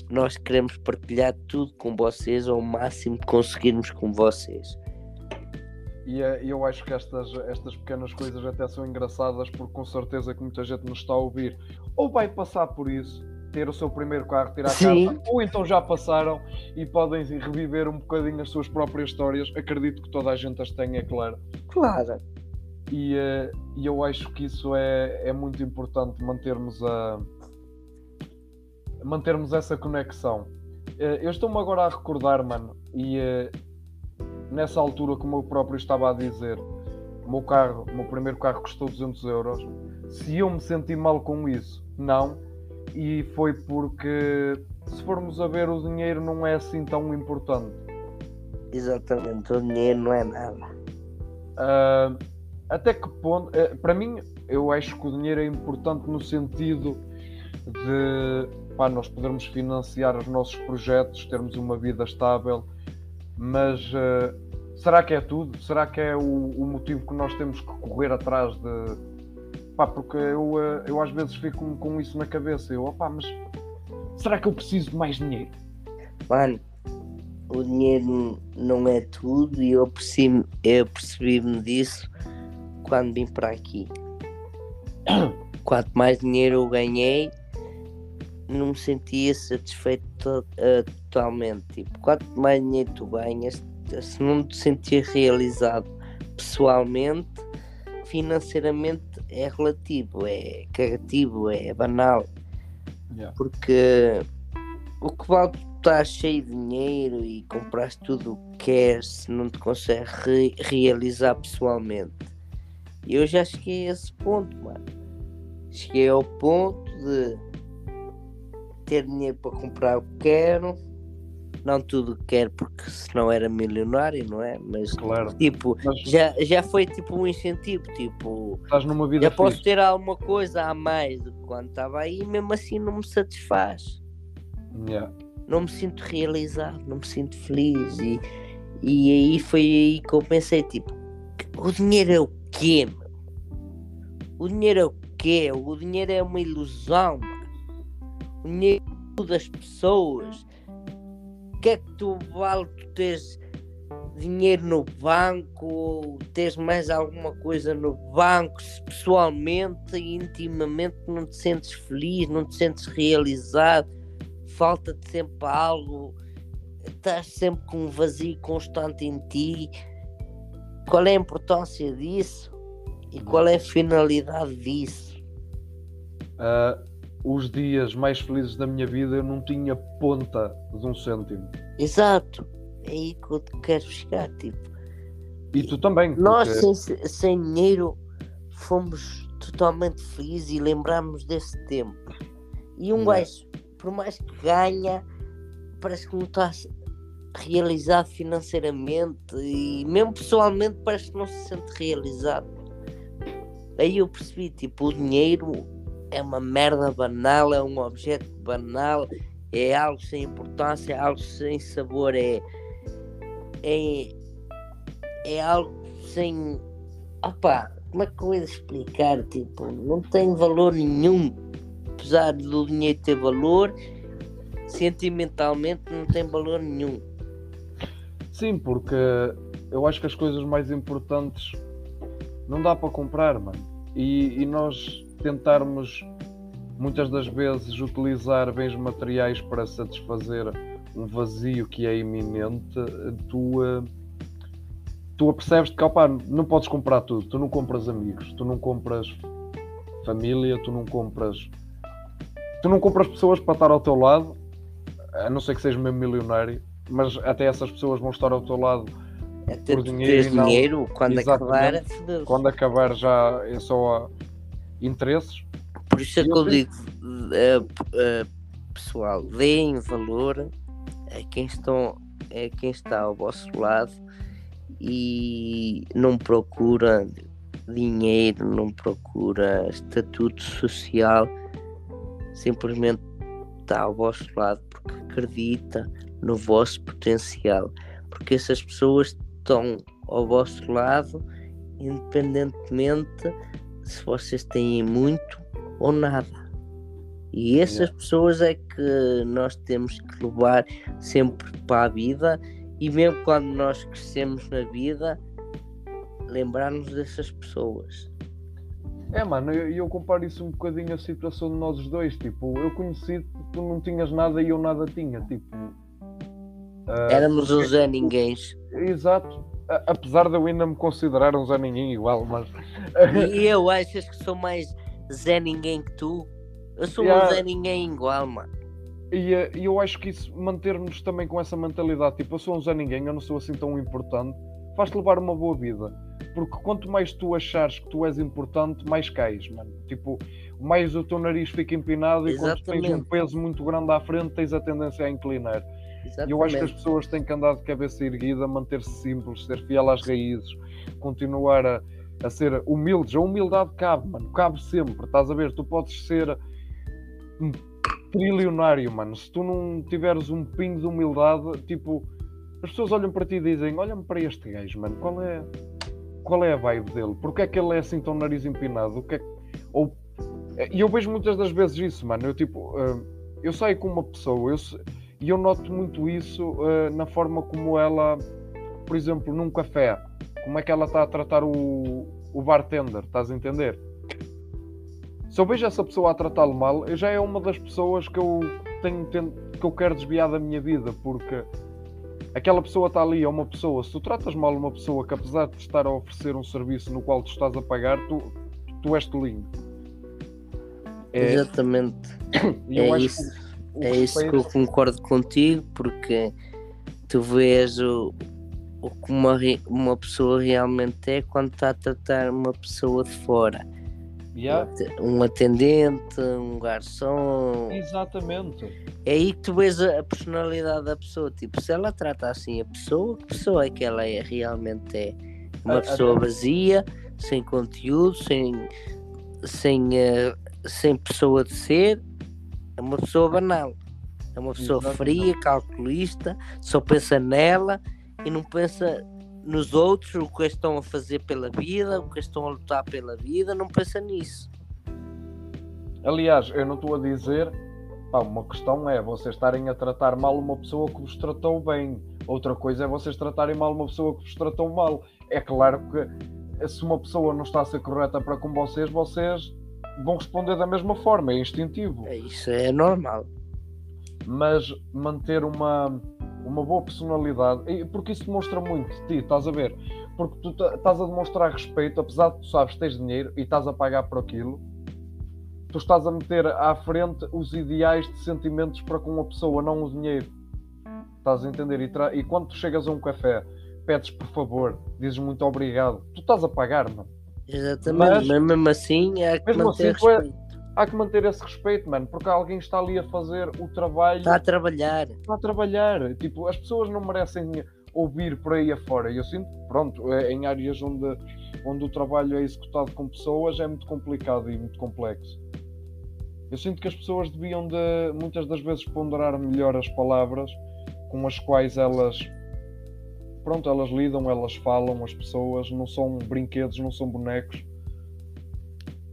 Speaker 2: nós queremos partilhar tudo com vocês ao máximo que conseguirmos com vocês.
Speaker 1: E é- eu acho que estas, estas pequenas coisas até são engraçadas porque com certeza que muita gente nos está a ouvir ou vai passar por isso ter o seu primeiro carro, ter a casa, ou então já passaram e podem reviver um bocadinho as suas próprias histórias. Acredito que toda a gente as tem, é claro.
Speaker 2: Claro.
Speaker 1: E, eh, e eu acho que isso é, é muito importante mantermos a mantermos essa conexão. Eh, Eu estou-me agora a recordar, mano, e eh, nessa altura, como eu próprio estava a dizer, o meu carro, o meu primeiro carro custou 200 euros. Se eu me senti mal com isso, não. E foi porque, se formos a ver, o dinheiro não é assim tão importante.
Speaker 2: Exatamente. O dinheiro não é nada.
Speaker 1: Ah, até que ponto, eh, para mim, eu acho que o dinheiro é importante no sentido de pá, nós podermos financiar os nossos projetos, termos uma vida estável, mas eh, será que é tudo? Será que é o, o motivo que nós temos que correr atrás de. Pá, porque eu, eh, eu às vezes fico com isso na cabeça. Eu, opá, mas será que eu preciso de mais dinheiro?
Speaker 2: Mano, o dinheiro não é tudo e eu percebi- eu percebi-me disso quando vim para aqui. Quanto mais dinheiro eu ganhei, não me sentia satisfeito to- eh, totalmente. Tipo, quanto mais dinheiro tu ganhas, se não te sentir realizado pessoalmente, financeiramente é relativo, é cagativo, é banal. Porque o que vale tu estar cheio de dinheiro e compraste tudo o que queres se não te consegue re- realizar pessoalmente? Eu já cheguei a esse ponto, mano. Cheguei ao ponto de ter dinheiro para comprar o que quero. Não tudo o que quero, porque senão era milionário, não é? Mas
Speaker 1: Claro.
Speaker 2: tipo,
Speaker 1: Mas
Speaker 2: já, já foi tipo um incentivo, tipo,
Speaker 1: estás numa vida
Speaker 2: já posso
Speaker 1: fixe.
Speaker 2: ter alguma coisa a mais do que quando estava aí, mesmo assim não me satisfaz.
Speaker 1: Yeah.
Speaker 2: Não me sinto realizado, não me sinto feliz. E, e aí foi aí que eu pensei, tipo, o dinheiro é o quê, meu? O dinheiro é o quê? O dinheiro é uma ilusão, mano. O dinheiro muda as pessoas. Que é que tu vale tu teres dinheiro no banco ou teres mais alguma coisa no banco se pessoalmente e intimamente não te sentes feliz, não te sentes realizado, falta-te sempre algo, estás sempre com um vazio constante em ti. Qual é a importância disso? E qual é a finalidade disso?
Speaker 1: Ah, os dias mais felizes da minha vida eu não tinha ponta de um cêntimo.
Speaker 2: Exato. É aí que eu quero chegar, tipo.
Speaker 1: E tu também.
Speaker 2: Nós
Speaker 1: porque-
Speaker 2: sem, sem dinheiro fomos totalmente felizes e lembramos desse tempo. E um gajo, por mais que ganha, parece que não está realizado financeiramente e mesmo pessoalmente parece que não se sente realizado. Aí eu percebi, tipo, o dinheiro é uma merda banal, é um objeto banal, é algo sem importância, é algo sem sabor, é, é, é algo sem. Opá, como é que eu ia explicar? Tipo, não tem valor nenhum. Apesar do dinheiro ter valor, sentimentalmente não tem valor nenhum.
Speaker 1: Sim, porque eu acho que as coisas mais importantes não dá para comprar, mano. E, e nós tentarmos muitas das vezes utilizar bens materiais para satisfazer um vazio que é iminente, tu, eh, tu apercebes que opá, não podes comprar tudo. Tu não compras amigos, tu não compras família, tu não compras. Tu não compras pessoas para estar ao teu lado, a não ser que sejas mesmo milionário, mas até essas pessoas vão estar ao teu lado
Speaker 2: Até
Speaker 1: Por dinheiro
Speaker 2: teres
Speaker 1: e não-
Speaker 2: dinheiro, quando
Speaker 1: Exatamente.
Speaker 2: acabar,
Speaker 1: quando acabar já é só ah, interesses.
Speaker 2: Por isso é que
Speaker 1: eu
Speaker 2: digo, eh, eh, pessoal, deem valor a quem, estão, a quem está ao vosso lado e não procura dinheiro, não procura estatuto social, simplesmente está ao vosso lado porque acredita no vosso potencial, porque essas pessoas estão ao vosso lado independentemente se vocês têm muito ou nada. E essas pessoas é que nós temos que levar sempre para a vida e mesmo quando nós crescemos na vida, lembrar-nos dessas pessoas.
Speaker 1: É, mano, eu, eu comparo isso um bocadinho à situação de nós os dois. Tipo, eu conheci tu não tinhas nada e eu nada tinha. Tipo, ah,
Speaker 2: Éramos os Zé Ninguéns.
Speaker 1: Exato. Apesar de eu ainda me considerar um Zé Ninguém igual, mas.
Speaker 2: E eu achas que sou mais Zé Ninguém que tu? Eu sou
Speaker 1: Yeah.
Speaker 2: um Zé Ninguém igual, mano.
Speaker 1: E eh, e eu acho que isso, manter-nos também com essa mentalidade, tipo, eu sou um Zé Ninguém, eu não sou assim tão importante, faz-te levar uma boa vida. Porque quanto mais tu achares que tu és importante, mais cais, mano. Tipo, mais o teu nariz fica empinado e quando tens um
Speaker 2: Exatamente.
Speaker 1: peso muito grande à frente, tens a tendência a inclinar. E eu acho que as
Speaker 2: Exatamente.
Speaker 1: pessoas têm que andar de cabeça erguida, manter-se simples, ser fiel às raízes, continuar a, a ser humildes. A humildade cabe, mano, cabe sempre. Estás a ver? Tu podes ser um trilionário, mano. Se tu não tiveres um pingo de humildade, tipo, as pessoas olham para ti e dizem: Olha-me para este gajo, mano, qual é, qual é a vibe dele? Porquê é que ele é assim tão nariz empinado? O que é que- Ou... E eu vejo muitas das vezes isso, mano. Eu, tipo, ah, eu saio com uma pessoa eu e eu noto muito isso ah, na forma como ela, por exemplo, num café, como é que ela está a tratar o, o bartender, estás a entender? Se eu vejo essa pessoa a tratá-lo mal, já é uma das pessoas que eu tenho ten- que eu quero desviar da minha vida, porque aquela pessoa está ali, é uma pessoa. Se tu tratas mal uma pessoa que apesar de estar a oferecer um serviço no qual tu estás a pagar, tu, tu és tolinho. É,
Speaker 2: Exatamente.
Speaker 1: e eu
Speaker 2: é
Speaker 1: acho
Speaker 2: isso. É isso que eu concordo contigo, porque tu vês o, o que uma, uma pessoa realmente é quando está a tratar uma pessoa de fora.
Speaker 1: Yeah,
Speaker 2: Um atendente, um garçom.
Speaker 1: Exatamente.
Speaker 2: É aí que tu vês a, a personalidade da pessoa. Tipo, se ela trata assim a pessoa, que pessoa é que ela é? Realmente é uma
Speaker 1: A- a-
Speaker 2: pessoa vazia, sem conteúdo, sem, sem, eh, sem pessoa de ser, é uma pessoa banal. É uma pessoa
Speaker 1: Exatamente.
Speaker 2: fria, calculista, só pensa nela e não pensa nos outros, o que eles estão a fazer pela vida, o que eles estão a lutar pela vida, não pensa nisso.
Speaker 1: Aliás, eu não estou a dizer. Pá, uma questão é vocês estarem a tratar mal uma pessoa que vos tratou bem. Outra coisa é vocês tratarem mal uma pessoa que vos tratou mal. É claro que se uma pessoa não está a ser correta para com vocês, vocês vão responder da mesma forma, é instintivo.
Speaker 2: É, Isso é normal.
Speaker 1: Mas manter uma, uma boa personalidade, e- porque isso demonstra muito de ti, estás a ver? Porque tu estás a demonstrar respeito, apesar de tu sabes que tens dinheiro e estás a pagar por aquilo, tu estás a meter à frente os ideais de sentimentos para com a pessoa, não o dinheiro. Estás a entender? E, tra- e quando tu chegas a um café, pedes por favor, dizes muito obrigado, tu estás a pagar, mano.
Speaker 2: Exatamente,
Speaker 1: Mas-
Speaker 2: mas, mesmo assim é que
Speaker 1: Mesmo
Speaker 2: manter
Speaker 1: assim,
Speaker 2: respeito.
Speaker 1: Há que manter esse respeito, mano, porque alguém está ali a fazer o trabalho.
Speaker 2: Está a trabalhar.
Speaker 1: está a trabalhar. Tipo, as pessoas não merecem ouvir por aí afora. Eu sinto, que, pronto, é- em áreas onde, onde o trabalho é executado com pessoas é muito complicado e muito complexo. Eu sinto que as pessoas deviam de, muitas das vezes, ponderar melhor as palavras com as quais elas, pronto, elas lidam, elas falam, as pessoas, não são brinquedos, não são bonecos.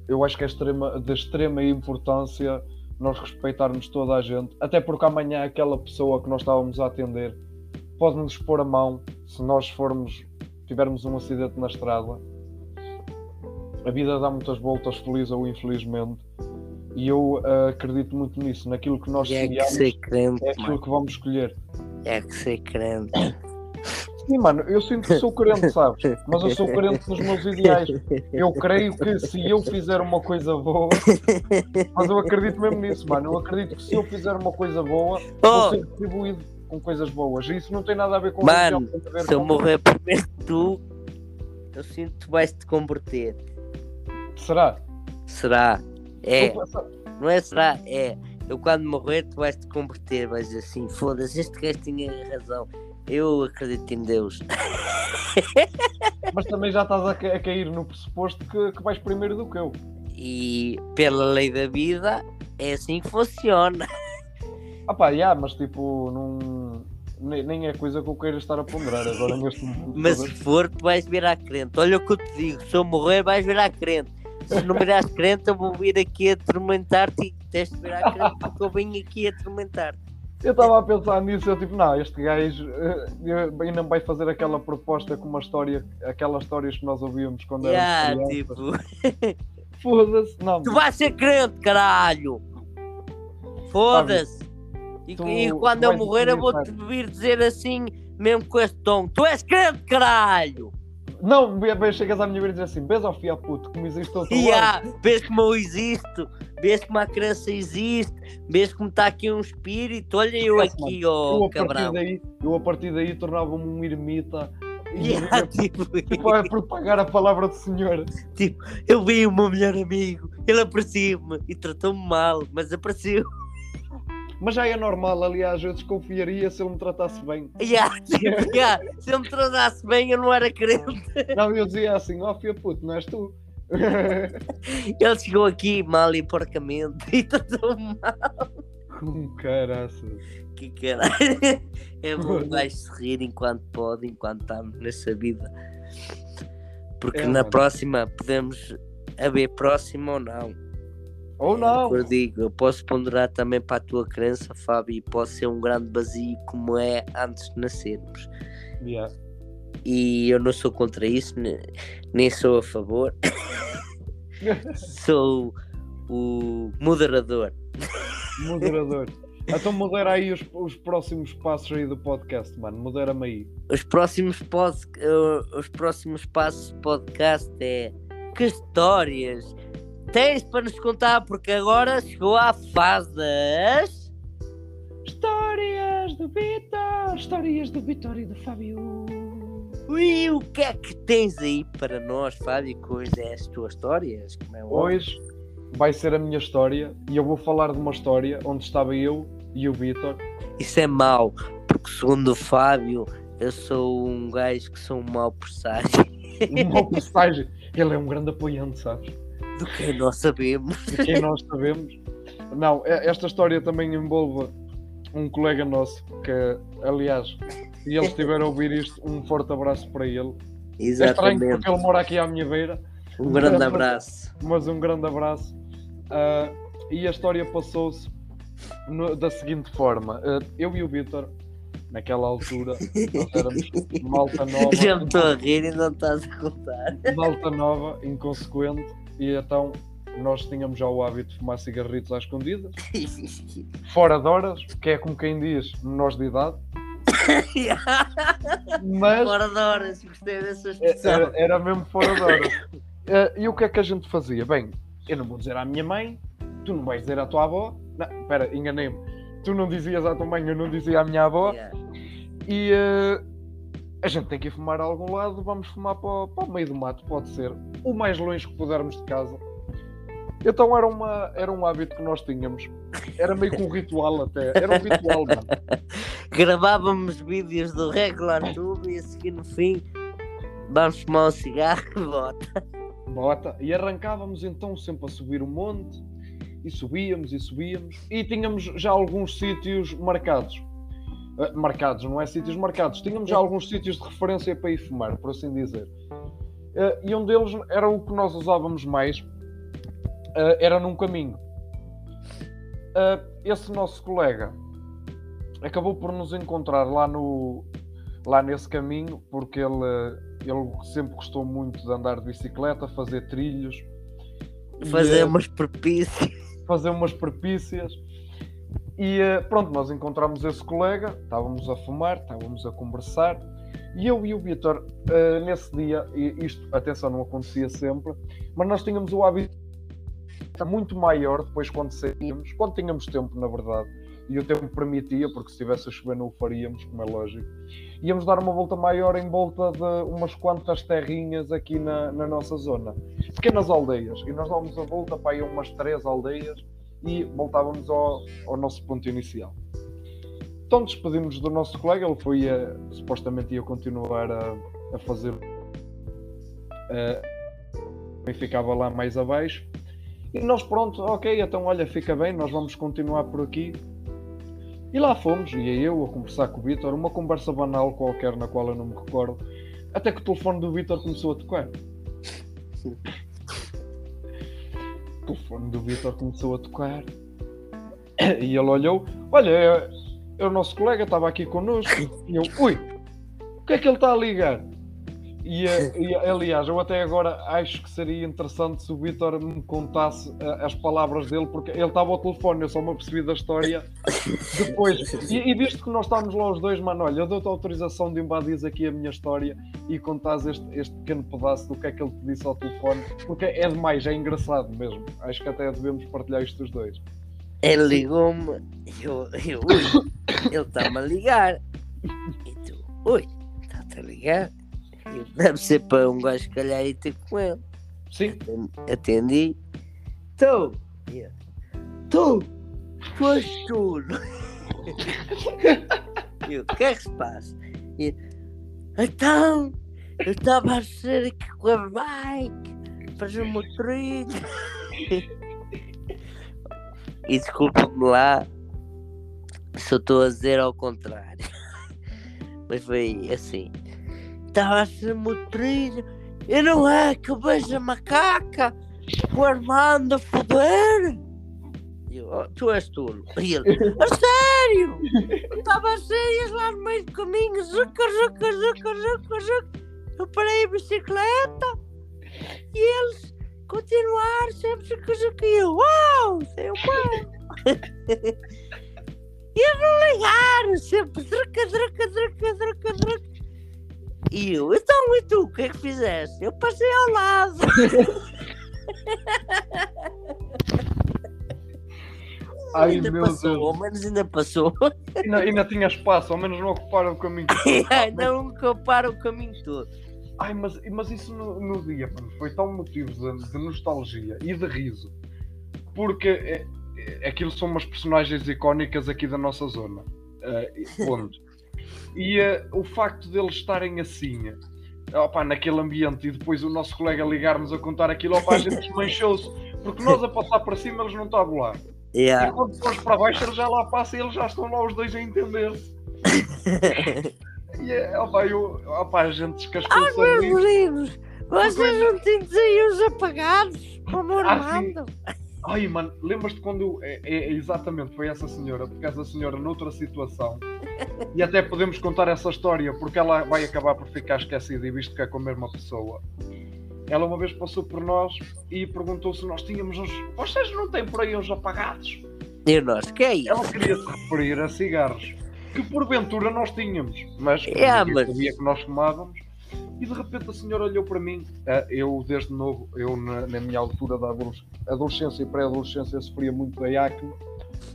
Speaker 1: Eu acho que é extrema, de extrema importância nós respeitarmos toda a gente, até porque amanhã aquela pessoa que nós estávamos a atender pode nos pôr a mão se nós formos tivermos um acidente na estrada. A vida dá muitas voltas, feliz ou infelizmente, e eu ah, acredito muito nisso, naquilo que nós
Speaker 2: E é que crente,
Speaker 1: é aquilo
Speaker 2: mano.
Speaker 1: que vamos escolher.
Speaker 2: É que ser crente.
Speaker 1: Sim, mano, eu sinto que sou crente, sabes? Mas eu sou crente nos meus ideais. Eu creio que se eu fizer uma coisa boa, mas eu acredito mesmo nisso, mano. Eu acredito que se eu fizer uma coisa boa, vou
Speaker 2: Oh,
Speaker 1: ser retribuído com coisas boas. E isso não tem nada a ver com
Speaker 2: Mano,
Speaker 1: religião, ver
Speaker 2: se eu
Speaker 1: com-
Speaker 2: morrer primeiro que tu, eu sinto que tu vais te converter.
Speaker 1: Será?
Speaker 2: Será? É, não é será? É. Eu quando morrer, tu vais te converter. Vais dizer assim: foda-se, este gajo tinha razão. Eu acredito em Deus.
Speaker 1: Mas também já estás a, ca- a cair no pressuposto que, que vais primeiro do que eu.
Speaker 2: E pela lei da vida, é assim que funciona.
Speaker 1: Ah pá, já, mas tipo, não, nem, nem é coisa que eu queira estar a ponderar agora neste momento.
Speaker 2: Mas se for, tu vais virar crente. Olha o que eu te digo: se eu morrer, vais virar crente. Se não virares crente, eu vou vir aqui a atormentar-te e tens de virar crente porque eu venho aqui a atormentar-te.
Speaker 1: Eu estava a pensar nisso, eu tipo, não, este gajo eh, eh, ainda vai fazer aquela proposta com uma história, aquelas histórias que nós ouvíamos quando
Speaker 2: Já,
Speaker 1: éramos
Speaker 2: tipo.
Speaker 1: Foda-se, não.
Speaker 2: tu vais ser crente, caralho! Foda-se. E, e quando eu morrer, eu vou-te
Speaker 1: acreditar.
Speaker 2: vir dizer assim, mesmo com este tom: Tu és crente, caralho!
Speaker 1: Não, chegas à minha beira e dizes assim: Beijo ao fia puto, que me existe outro
Speaker 2: há,
Speaker 1: lado.
Speaker 2: vês como eu existo, vês como a criança existe, vês como está aqui um espírito. Olha eu aqui,
Speaker 1: Eu
Speaker 2: ó
Speaker 1: a, partir
Speaker 2: cabrão.
Speaker 1: daí, eu a partir daí tornava-me um ermita e
Speaker 2: Yeah, tipo,
Speaker 1: para propagar a palavra do Senhor.
Speaker 2: eu vi o meu melhor amigo, ele aprecia-me e tratou-me mal, mas aprecia
Speaker 1: Mas já é normal, aliás, eu desconfiaria se ele me tratasse bem.
Speaker 2: Yeah, yeah, Se eu me tratasse bem, eu não era crente.
Speaker 1: Não, eu dizia assim: Ó fia puto, não és tu.
Speaker 2: Ele chegou aqui mal e porcamente e tratou-me mal.
Speaker 1: Com caraças.
Speaker 2: Que caralho. É bom se rir enquanto pode, enquanto estamos nessa vida. Porque
Speaker 1: É,
Speaker 2: na
Speaker 1: mano.
Speaker 2: próxima podemos haver próxima ou não.
Speaker 1: Ou não.
Speaker 2: Eu digo, eu posso ponderar também para a tua crença, Fábio, e pode ser um grande vazio como é antes de nascermos.
Speaker 1: Yeah.
Speaker 2: E eu não sou contra isso, ne- nem sou a favor. sou o moderador.
Speaker 1: Moderador. Então modera aí os, os próximos passos aí do podcast, mano. Modera-me aí.
Speaker 2: Os próximos, pod... eh, os próximos passos do podcast é que histórias tens para nos contar? Porque agora chegou à fase das.
Speaker 1: Histórias do Vitor! Histórias do Vitor e do Fábio.
Speaker 2: Ui, o que é que tens aí para nós, Fábio? Hoje é as tuas histórias? Como é.
Speaker 1: Hoje vai ser a minha história e eu vou falar de uma história onde estava eu e o Vitor.
Speaker 2: Isso é mau, porque segundo o Fábio, eu sou um gajo que sou um mau presságio
Speaker 1: Um mau presságio. Ele é um grande apoiante, sabes?
Speaker 2: Do que nós sabemos.
Speaker 1: De quem nós sabemos. Não, esta história também envolve um colega nosso que, aliás, se ele estiver a ouvir isto, um forte abraço para ele. É estranho
Speaker 2: Exatamente.
Speaker 1: porque ele mora aqui à minha beira,
Speaker 2: Um grande abraço.
Speaker 1: mas um grande abraço. Ah, e a história passou-se da seguinte forma: Ah, eu e o Vitor, naquela altura, nós éramos malta nova,
Speaker 2: Já me estou a rir e não estás a contar.
Speaker 1: malta nova, inconsequente, e então nós tínhamos já o hábito de fumar cigarritos às escondidas, fora de horas, que é como quem diz, menores de idade, mas
Speaker 2: Fora de horas, gostei dessa
Speaker 1: É,
Speaker 2: expressão.
Speaker 1: Era, era mesmo fora de hora. Eh, e o que é que a gente fazia? Bem, eu não vou dizer à minha mãe, tu não vais dizer à tua avó. Não, espera, enganei-me. Tu não dizias à tua mãe, eu não dizia à minha avó.
Speaker 2: Yeah.
Speaker 1: E eh, a gente tem que ir fumar a algum lado, vamos fumar para, o- para o meio do mato, pode ser. O mais longe que pudermos de casa. Então era, uma, era um hábito que nós tínhamos. Era meio que um ritual até. Era um ritual, mano.
Speaker 2: Gravávamos vídeos do regular tube e a seguir no fim vamos fumar um cigarro e bota.
Speaker 1: Bota. E arrancávamos então sempre a subir o monte e subíamos e subíamos e tínhamos já alguns sítios marcados. Eh, marcados, não é sítios marcados. Tínhamos já alguns sítios de referência para ir fumar, por assim dizer. Eh, e um deles era o que nós usávamos mais, eh, era num caminho. Esse nosso colega acabou por nos encontrar lá no lá nesse caminho porque ele ele sempre gostou muito de andar de bicicleta, fazer trilhos, e,
Speaker 2: Fazer
Speaker 1: eh,
Speaker 2: umas propícias.
Speaker 1: fazer umas perpícias. E eh, pronto, nós encontramos esse colega, estávamos a fumar, estávamos a conversar, e eu e o Vitor, eh, nesse dia, isto, atenção, não acontecia sempre, mas nós tínhamos o hábito muito maior depois quando saíamos, quando tínhamos tempo, na verdade, e o tempo permitia, porque se estivesse a chover não o faríamos, como é lógico, íamos dar uma volta maior em volta de umas quantas terrinhas aqui na, na nossa zona. Pequenas aldeias. E nós dávamos a volta para aí umas três aldeias e voltávamos ao, ao nosso ponto inicial. Então despedimos do nosso colega, ele foi a, supostamente ia continuar a, a fazer e ficava lá mais abaixo. E nós pronto, ok, então olha, fica bem, nós vamos continuar por aqui. E lá fomos, ia eu a conversar com o Vitor, uma conversa banal qualquer na qual eu não me recordo, até que o telefone do Vitor começou a tocar. O telefone do Vitor começou a tocar e ele olhou: Olha, é, é o nosso colega, estava aqui connosco. E eu: Ui, o que é que ele está a ligar? E, eh, e, aliás, eu até agora acho que seria interessante se o Vitor me contasse uh, as palavras dele, porque ele estava ao telefone, eu só me apercebi da história depois. E, e visto que nós estamos lá os dois, mano, olha, eu dou-te a autorização de invadires aqui a minha história e contares este, este pequeno pedaço do que é que ele te disse ao telefone, porque é demais, é engraçado mesmo. Acho que até devemos partilhar isto os dois.
Speaker 2: Ele ligou-me, eu, eu, ele está-me a ligar. E tu, oi, está-te a ligar? Deve ser para um gajo calhar e ter com ele.
Speaker 1: Sim.
Speaker 2: Atendi. Tu, tu, tu és tudo. Eu, o que é que se passa? E, então, eu estava a ser aqui com a bike, fazer uma trilha. E desculpa-me lá se eu estou a dizer ao contrário. Mas foi assim estava a ser. E não é que eu vejo a macaca o Armando a foder? Eu, oh, tu és tolo. E ele, a sério? Estava a sério lá no meio do caminho, zuca, zuca, zuca, zuca, zuca. Eu parei a bicicleta e eles continuaram sempre zuca, zuca. E eu, uau, seu pai. E eles não ligaram, sempre druca, druca, druca, druca, druca. E eu, então e tu, o que é que fizeste? Eu passei ao lado.
Speaker 1: Ai,
Speaker 2: ainda
Speaker 1: meu
Speaker 2: passou,
Speaker 1: Deus.
Speaker 2: ao menos ainda passou.
Speaker 1: Ainda, ainda tinha espaço, ao menos não ocuparam o caminho.
Speaker 2: não ocuparam o caminho todo.
Speaker 1: Ai, mas, mas isso no, no dia mano, foi tão motivo de, de nostalgia e de riso. Porque é, é, aquilo são umas personagens icónicas aqui da nossa zona. Uh, ponto. E uh, o facto deles estarem assim, opa, naquele ambiente, e depois o nosso colega ligar-nos a contar aquilo, opa, a gente desmanchou-se, porque nós a passar para cima eles não estavam lá.
Speaker 2: Yeah.
Speaker 1: E quando fomos para baixo, eles já lá passam e eles já estão lá os dois a entender-se. e é, opa, eu, opa, a gente descascou-se.
Speaker 2: Ah, meus meninos, vocês não têm desenhos apagados, como
Speaker 1: Ah,
Speaker 2: Armando.
Speaker 1: Ai, mano, lembras-te quando. É, é- exatamente, foi essa senhora, porque essa senhora, noutra situação, e até podemos contar essa história, porque ela vai acabar por ficar esquecida e visto que é com a mesma pessoa. Ela uma vez passou por nós e perguntou se nós tínhamos uns. Vocês não têm por aí uns apagados?
Speaker 2: E nós, que é isso?
Speaker 1: Ela queria se referir a cigarros, que porventura nós tínhamos, mas que
Speaker 2: É, mas-
Speaker 1: sabia que nós fumávamos. E de repente a senhora olhou para mim, ah, eu desde novo, eu na, na minha altura da adolesc- adolescência e pré-adolescência sofria muito da acne.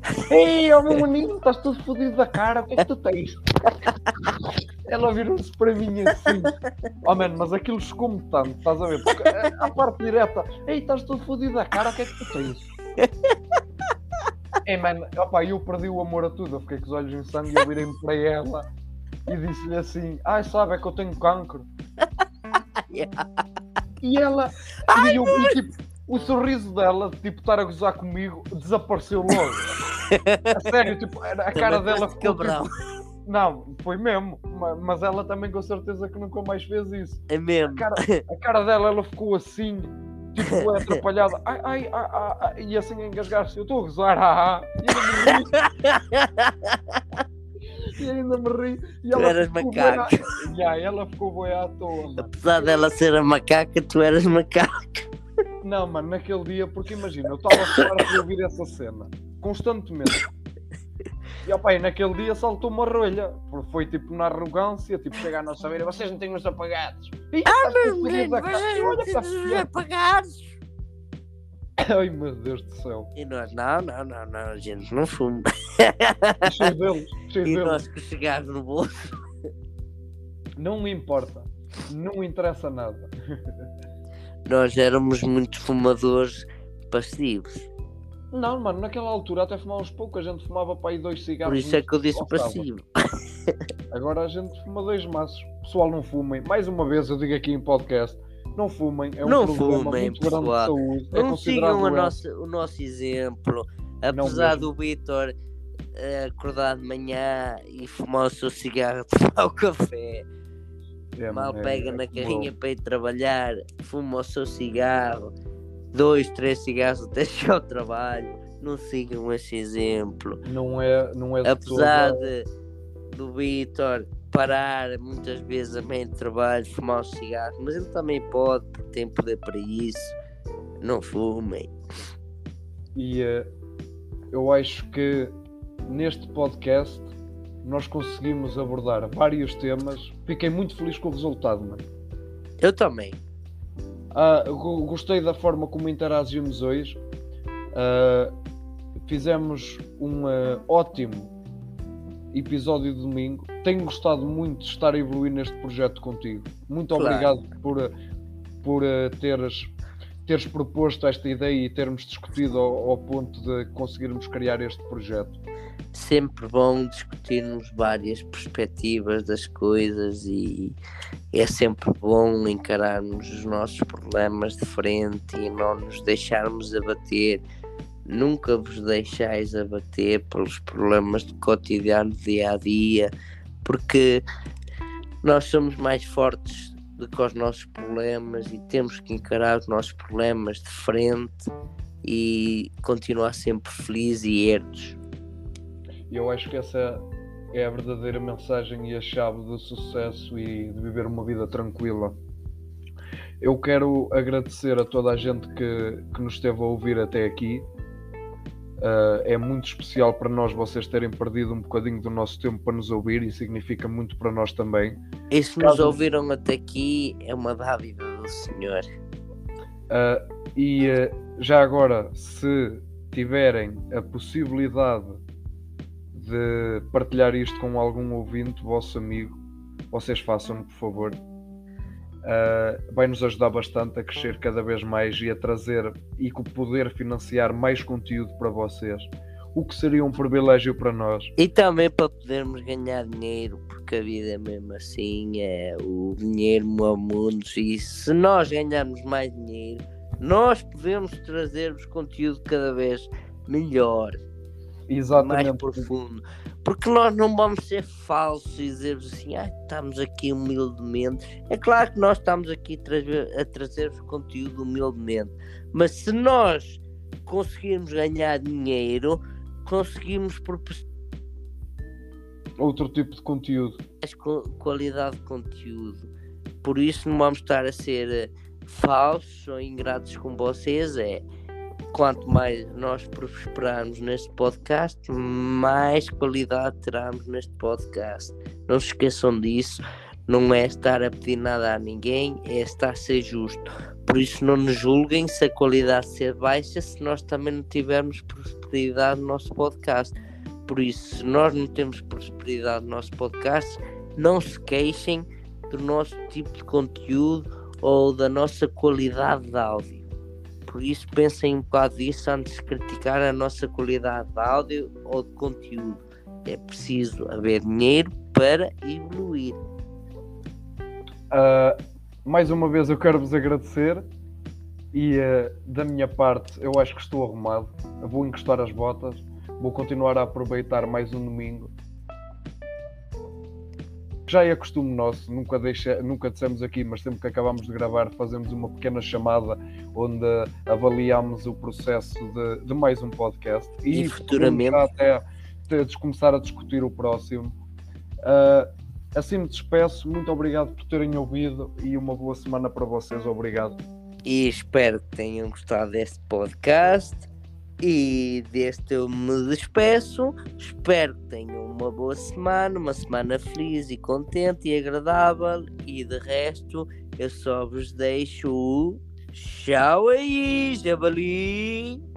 Speaker 1: Ei, ó meu menino, estás todo fodido da cara, o que é que tu tens? Ela virou-se para mim assim. Oh mano, mas aquilo chocou-me tanto, estás a ver? Porque a, a parte direta, ei, estás todo fodido da cara, o que é que tu tens? Ei, mano, opa, eu perdi o amor a tudo, eu fiquei com os olhos em sangue e eu virei-me para ela e disse-lhe assim: Ai, sabe, é que eu tenho cancro. E ela, e eu vi tipo, o sorriso dela, tipo, estar a gozar comigo, desapareceu logo. A sério, tipo, a cara
Speaker 2: Também
Speaker 1: dela ficou.
Speaker 2: cabrão.
Speaker 1: Tipo, não, foi mesmo, ma- mas ela também com certeza que nunca mais fez isso.
Speaker 2: É mesmo.
Speaker 1: A cara, a cara dela, ela ficou assim, tipo, atrapalhada, ai, ai, ai, ai, ai, e assim a engasgar-se. Eu estou a gozar, ah, ah. E ainda me ri. E ainda me ri. E
Speaker 2: Tu
Speaker 1: ela
Speaker 2: eras macaco.
Speaker 1: bué- Ya, ela ficou boi à toa, mano.
Speaker 2: Apesar dela ser a macaca, tu eras macaco.
Speaker 1: Não, mano, naquele dia, porque imagina, eu estava de ouvir essa cena, constantemente. E opa, e naquele dia saltou uma rolha, porque foi tipo na arrogância, tipo chegar à nossa beira, vocês não têm os apagados. Ah,
Speaker 2: Menino, vocês não têm os apagados.
Speaker 1: Ai meu Deus do céu,
Speaker 2: E nós, não, não, não, não, a gente não fuma.
Speaker 1: cheio deles, cheio
Speaker 2: E
Speaker 1: deles.
Speaker 2: nós com no bolso.
Speaker 1: Não importa, não interessa nada.
Speaker 2: Nós éramos muito fumadores passivos.
Speaker 1: Não, mano, naquela altura até fumávamos pouco, a gente fumava para aí dois cigarros.
Speaker 2: Por isso é que eu disse
Speaker 1: sábado.
Speaker 2: passivo.
Speaker 1: Agora a gente fuma dois maços. Pessoal, não fumem. Mais uma vez eu digo aqui em podcast, não fumem. É um
Speaker 2: Não
Speaker 1: problema
Speaker 2: fumem,
Speaker 1: muito grande de
Speaker 2: pessoal.
Speaker 1: saúde. é
Speaker 2: Não
Speaker 1: considerado
Speaker 2: sigam nossa, o nosso exemplo. Apesar do Vitor eh, acordar de manhã e fumar o seu cigarro, tomar o café,
Speaker 1: É,
Speaker 2: mal
Speaker 1: é-
Speaker 2: pega
Speaker 1: é
Speaker 2: na carrinha para ir trabalhar, fuma o seu cigarro, dois, três cigarros até chegar ao trabalho. Não sigam esse exemplo.
Speaker 1: Não é, não é
Speaker 2: Apesar de, do Vitor parar muitas vezes a meio de trabalho, fumar um cigarro, mas ele também pode, porque tem poder para isso. Não fumem.
Speaker 1: E uh, eu acho que neste podcast nós conseguimos abordar vários temas. Fiquei muito feliz com o resultado, mano.
Speaker 2: Eu também.
Speaker 1: Ah, gostei da forma como interagimos hoje. Uh, fizemos um uh, ótimo episódio de domingo. Tenho gostado muito de estar a evoluir neste projeto contigo. Muito claro. obrigado por, por uh, teres, teres proposto esta ideia e termos discutido ao, ao ponto de conseguirmos criar este projeto
Speaker 2: sempre bom discutirmos várias perspectivas das coisas e é sempre bom encararmos os nossos problemas de frente e não nos deixarmos abater. Nunca vos deixais abater pelos problemas do cotidiano, dia a dia, porque nós somos mais fortes do que os nossos problemas e temos que encarar os nossos problemas de frente e continuar sempre felizes e ertos
Speaker 1: eu acho que essa é a verdadeira mensagem e a chave do sucesso e de viver uma vida tranquila. Eu quero agradecer a toda a gente que, que nos esteve a ouvir até aqui. Uh, é muito especial para nós vocês terem perdido um bocadinho do nosso tempo para nos ouvir e significa muito para nós também.
Speaker 2: E se nos ouviram até aqui, é uma dádiva do Senhor.
Speaker 1: Uh, e uh, já agora, se tiverem a possibilidade de partilhar isto com algum ouvinte, vosso amigo, vocês façam, por favor. Uh, vai nos ajudar bastante a crescer cada vez mais e a trazer e poder financiar mais conteúdo para vocês, o que seria um privilégio para nós.
Speaker 2: E também para podermos ganhar dinheiro, porque a vida é mesmo assim, é o dinheiro move mundos e se nós ganharmos mais dinheiro, nós podemos trazer-vos conteúdo cada vez melhor. Exatamente. mais profundo. Porque nós não vamos ser falsos e dizer assim, ah, estamos aqui humildemente. É claro que nós estamos aqui a trazer-vos conteúdo humildemente, mas se nós conseguirmos ganhar dinheiro, conseguimos
Speaker 1: outro tipo de conteúdo.
Speaker 2: Mais qualidade de conteúdo. Por isso não vamos estar a ser eh, falsos ou ingratos com vocês. É quanto mais nós prosperarmos neste podcast, mais qualidade teremos neste podcast. Não se esqueçam disso. Não é estar a pedir nada a ninguém, é estar a ser justo. Por isso, não nos julguem se a qualidade ser baixa, se nós também não tivermos prosperidade no nosso podcast. Por isso, se nós não temos prosperidade no nosso podcast, não se queixem do nosso tipo de conteúdo ou da nossa qualidade de áudio. Por isso pensem um bocado disso antes de criticar a nossa qualidade de áudio ou de conteúdo. É preciso haver dinheiro para evoluir.
Speaker 1: Uh, mais uma vez eu quero vos agradecer e uh, da minha parte eu acho que estou arrumado. Vou encostar as botas, vou continuar a aproveitar mais um domingo já é costume nosso, nunca, deixa, nunca dissemos aqui, mas sempre que acabamos de gravar fazemos uma pequena chamada onde avaliamos o processo de, de mais um podcast.
Speaker 2: E, e futuramente?
Speaker 1: até, até começar a discutir o próximo. Uh, assim me despeço, muito obrigado por terem ouvido e uma boa semana para vocês, obrigado.
Speaker 2: E espero que tenham gostado deste podcast e deste eu me despeço. Espero que tenham uma boa semana, uma semana feliz e contente e agradável. E de resto, eu só vos deixo tchau aí, Jabali!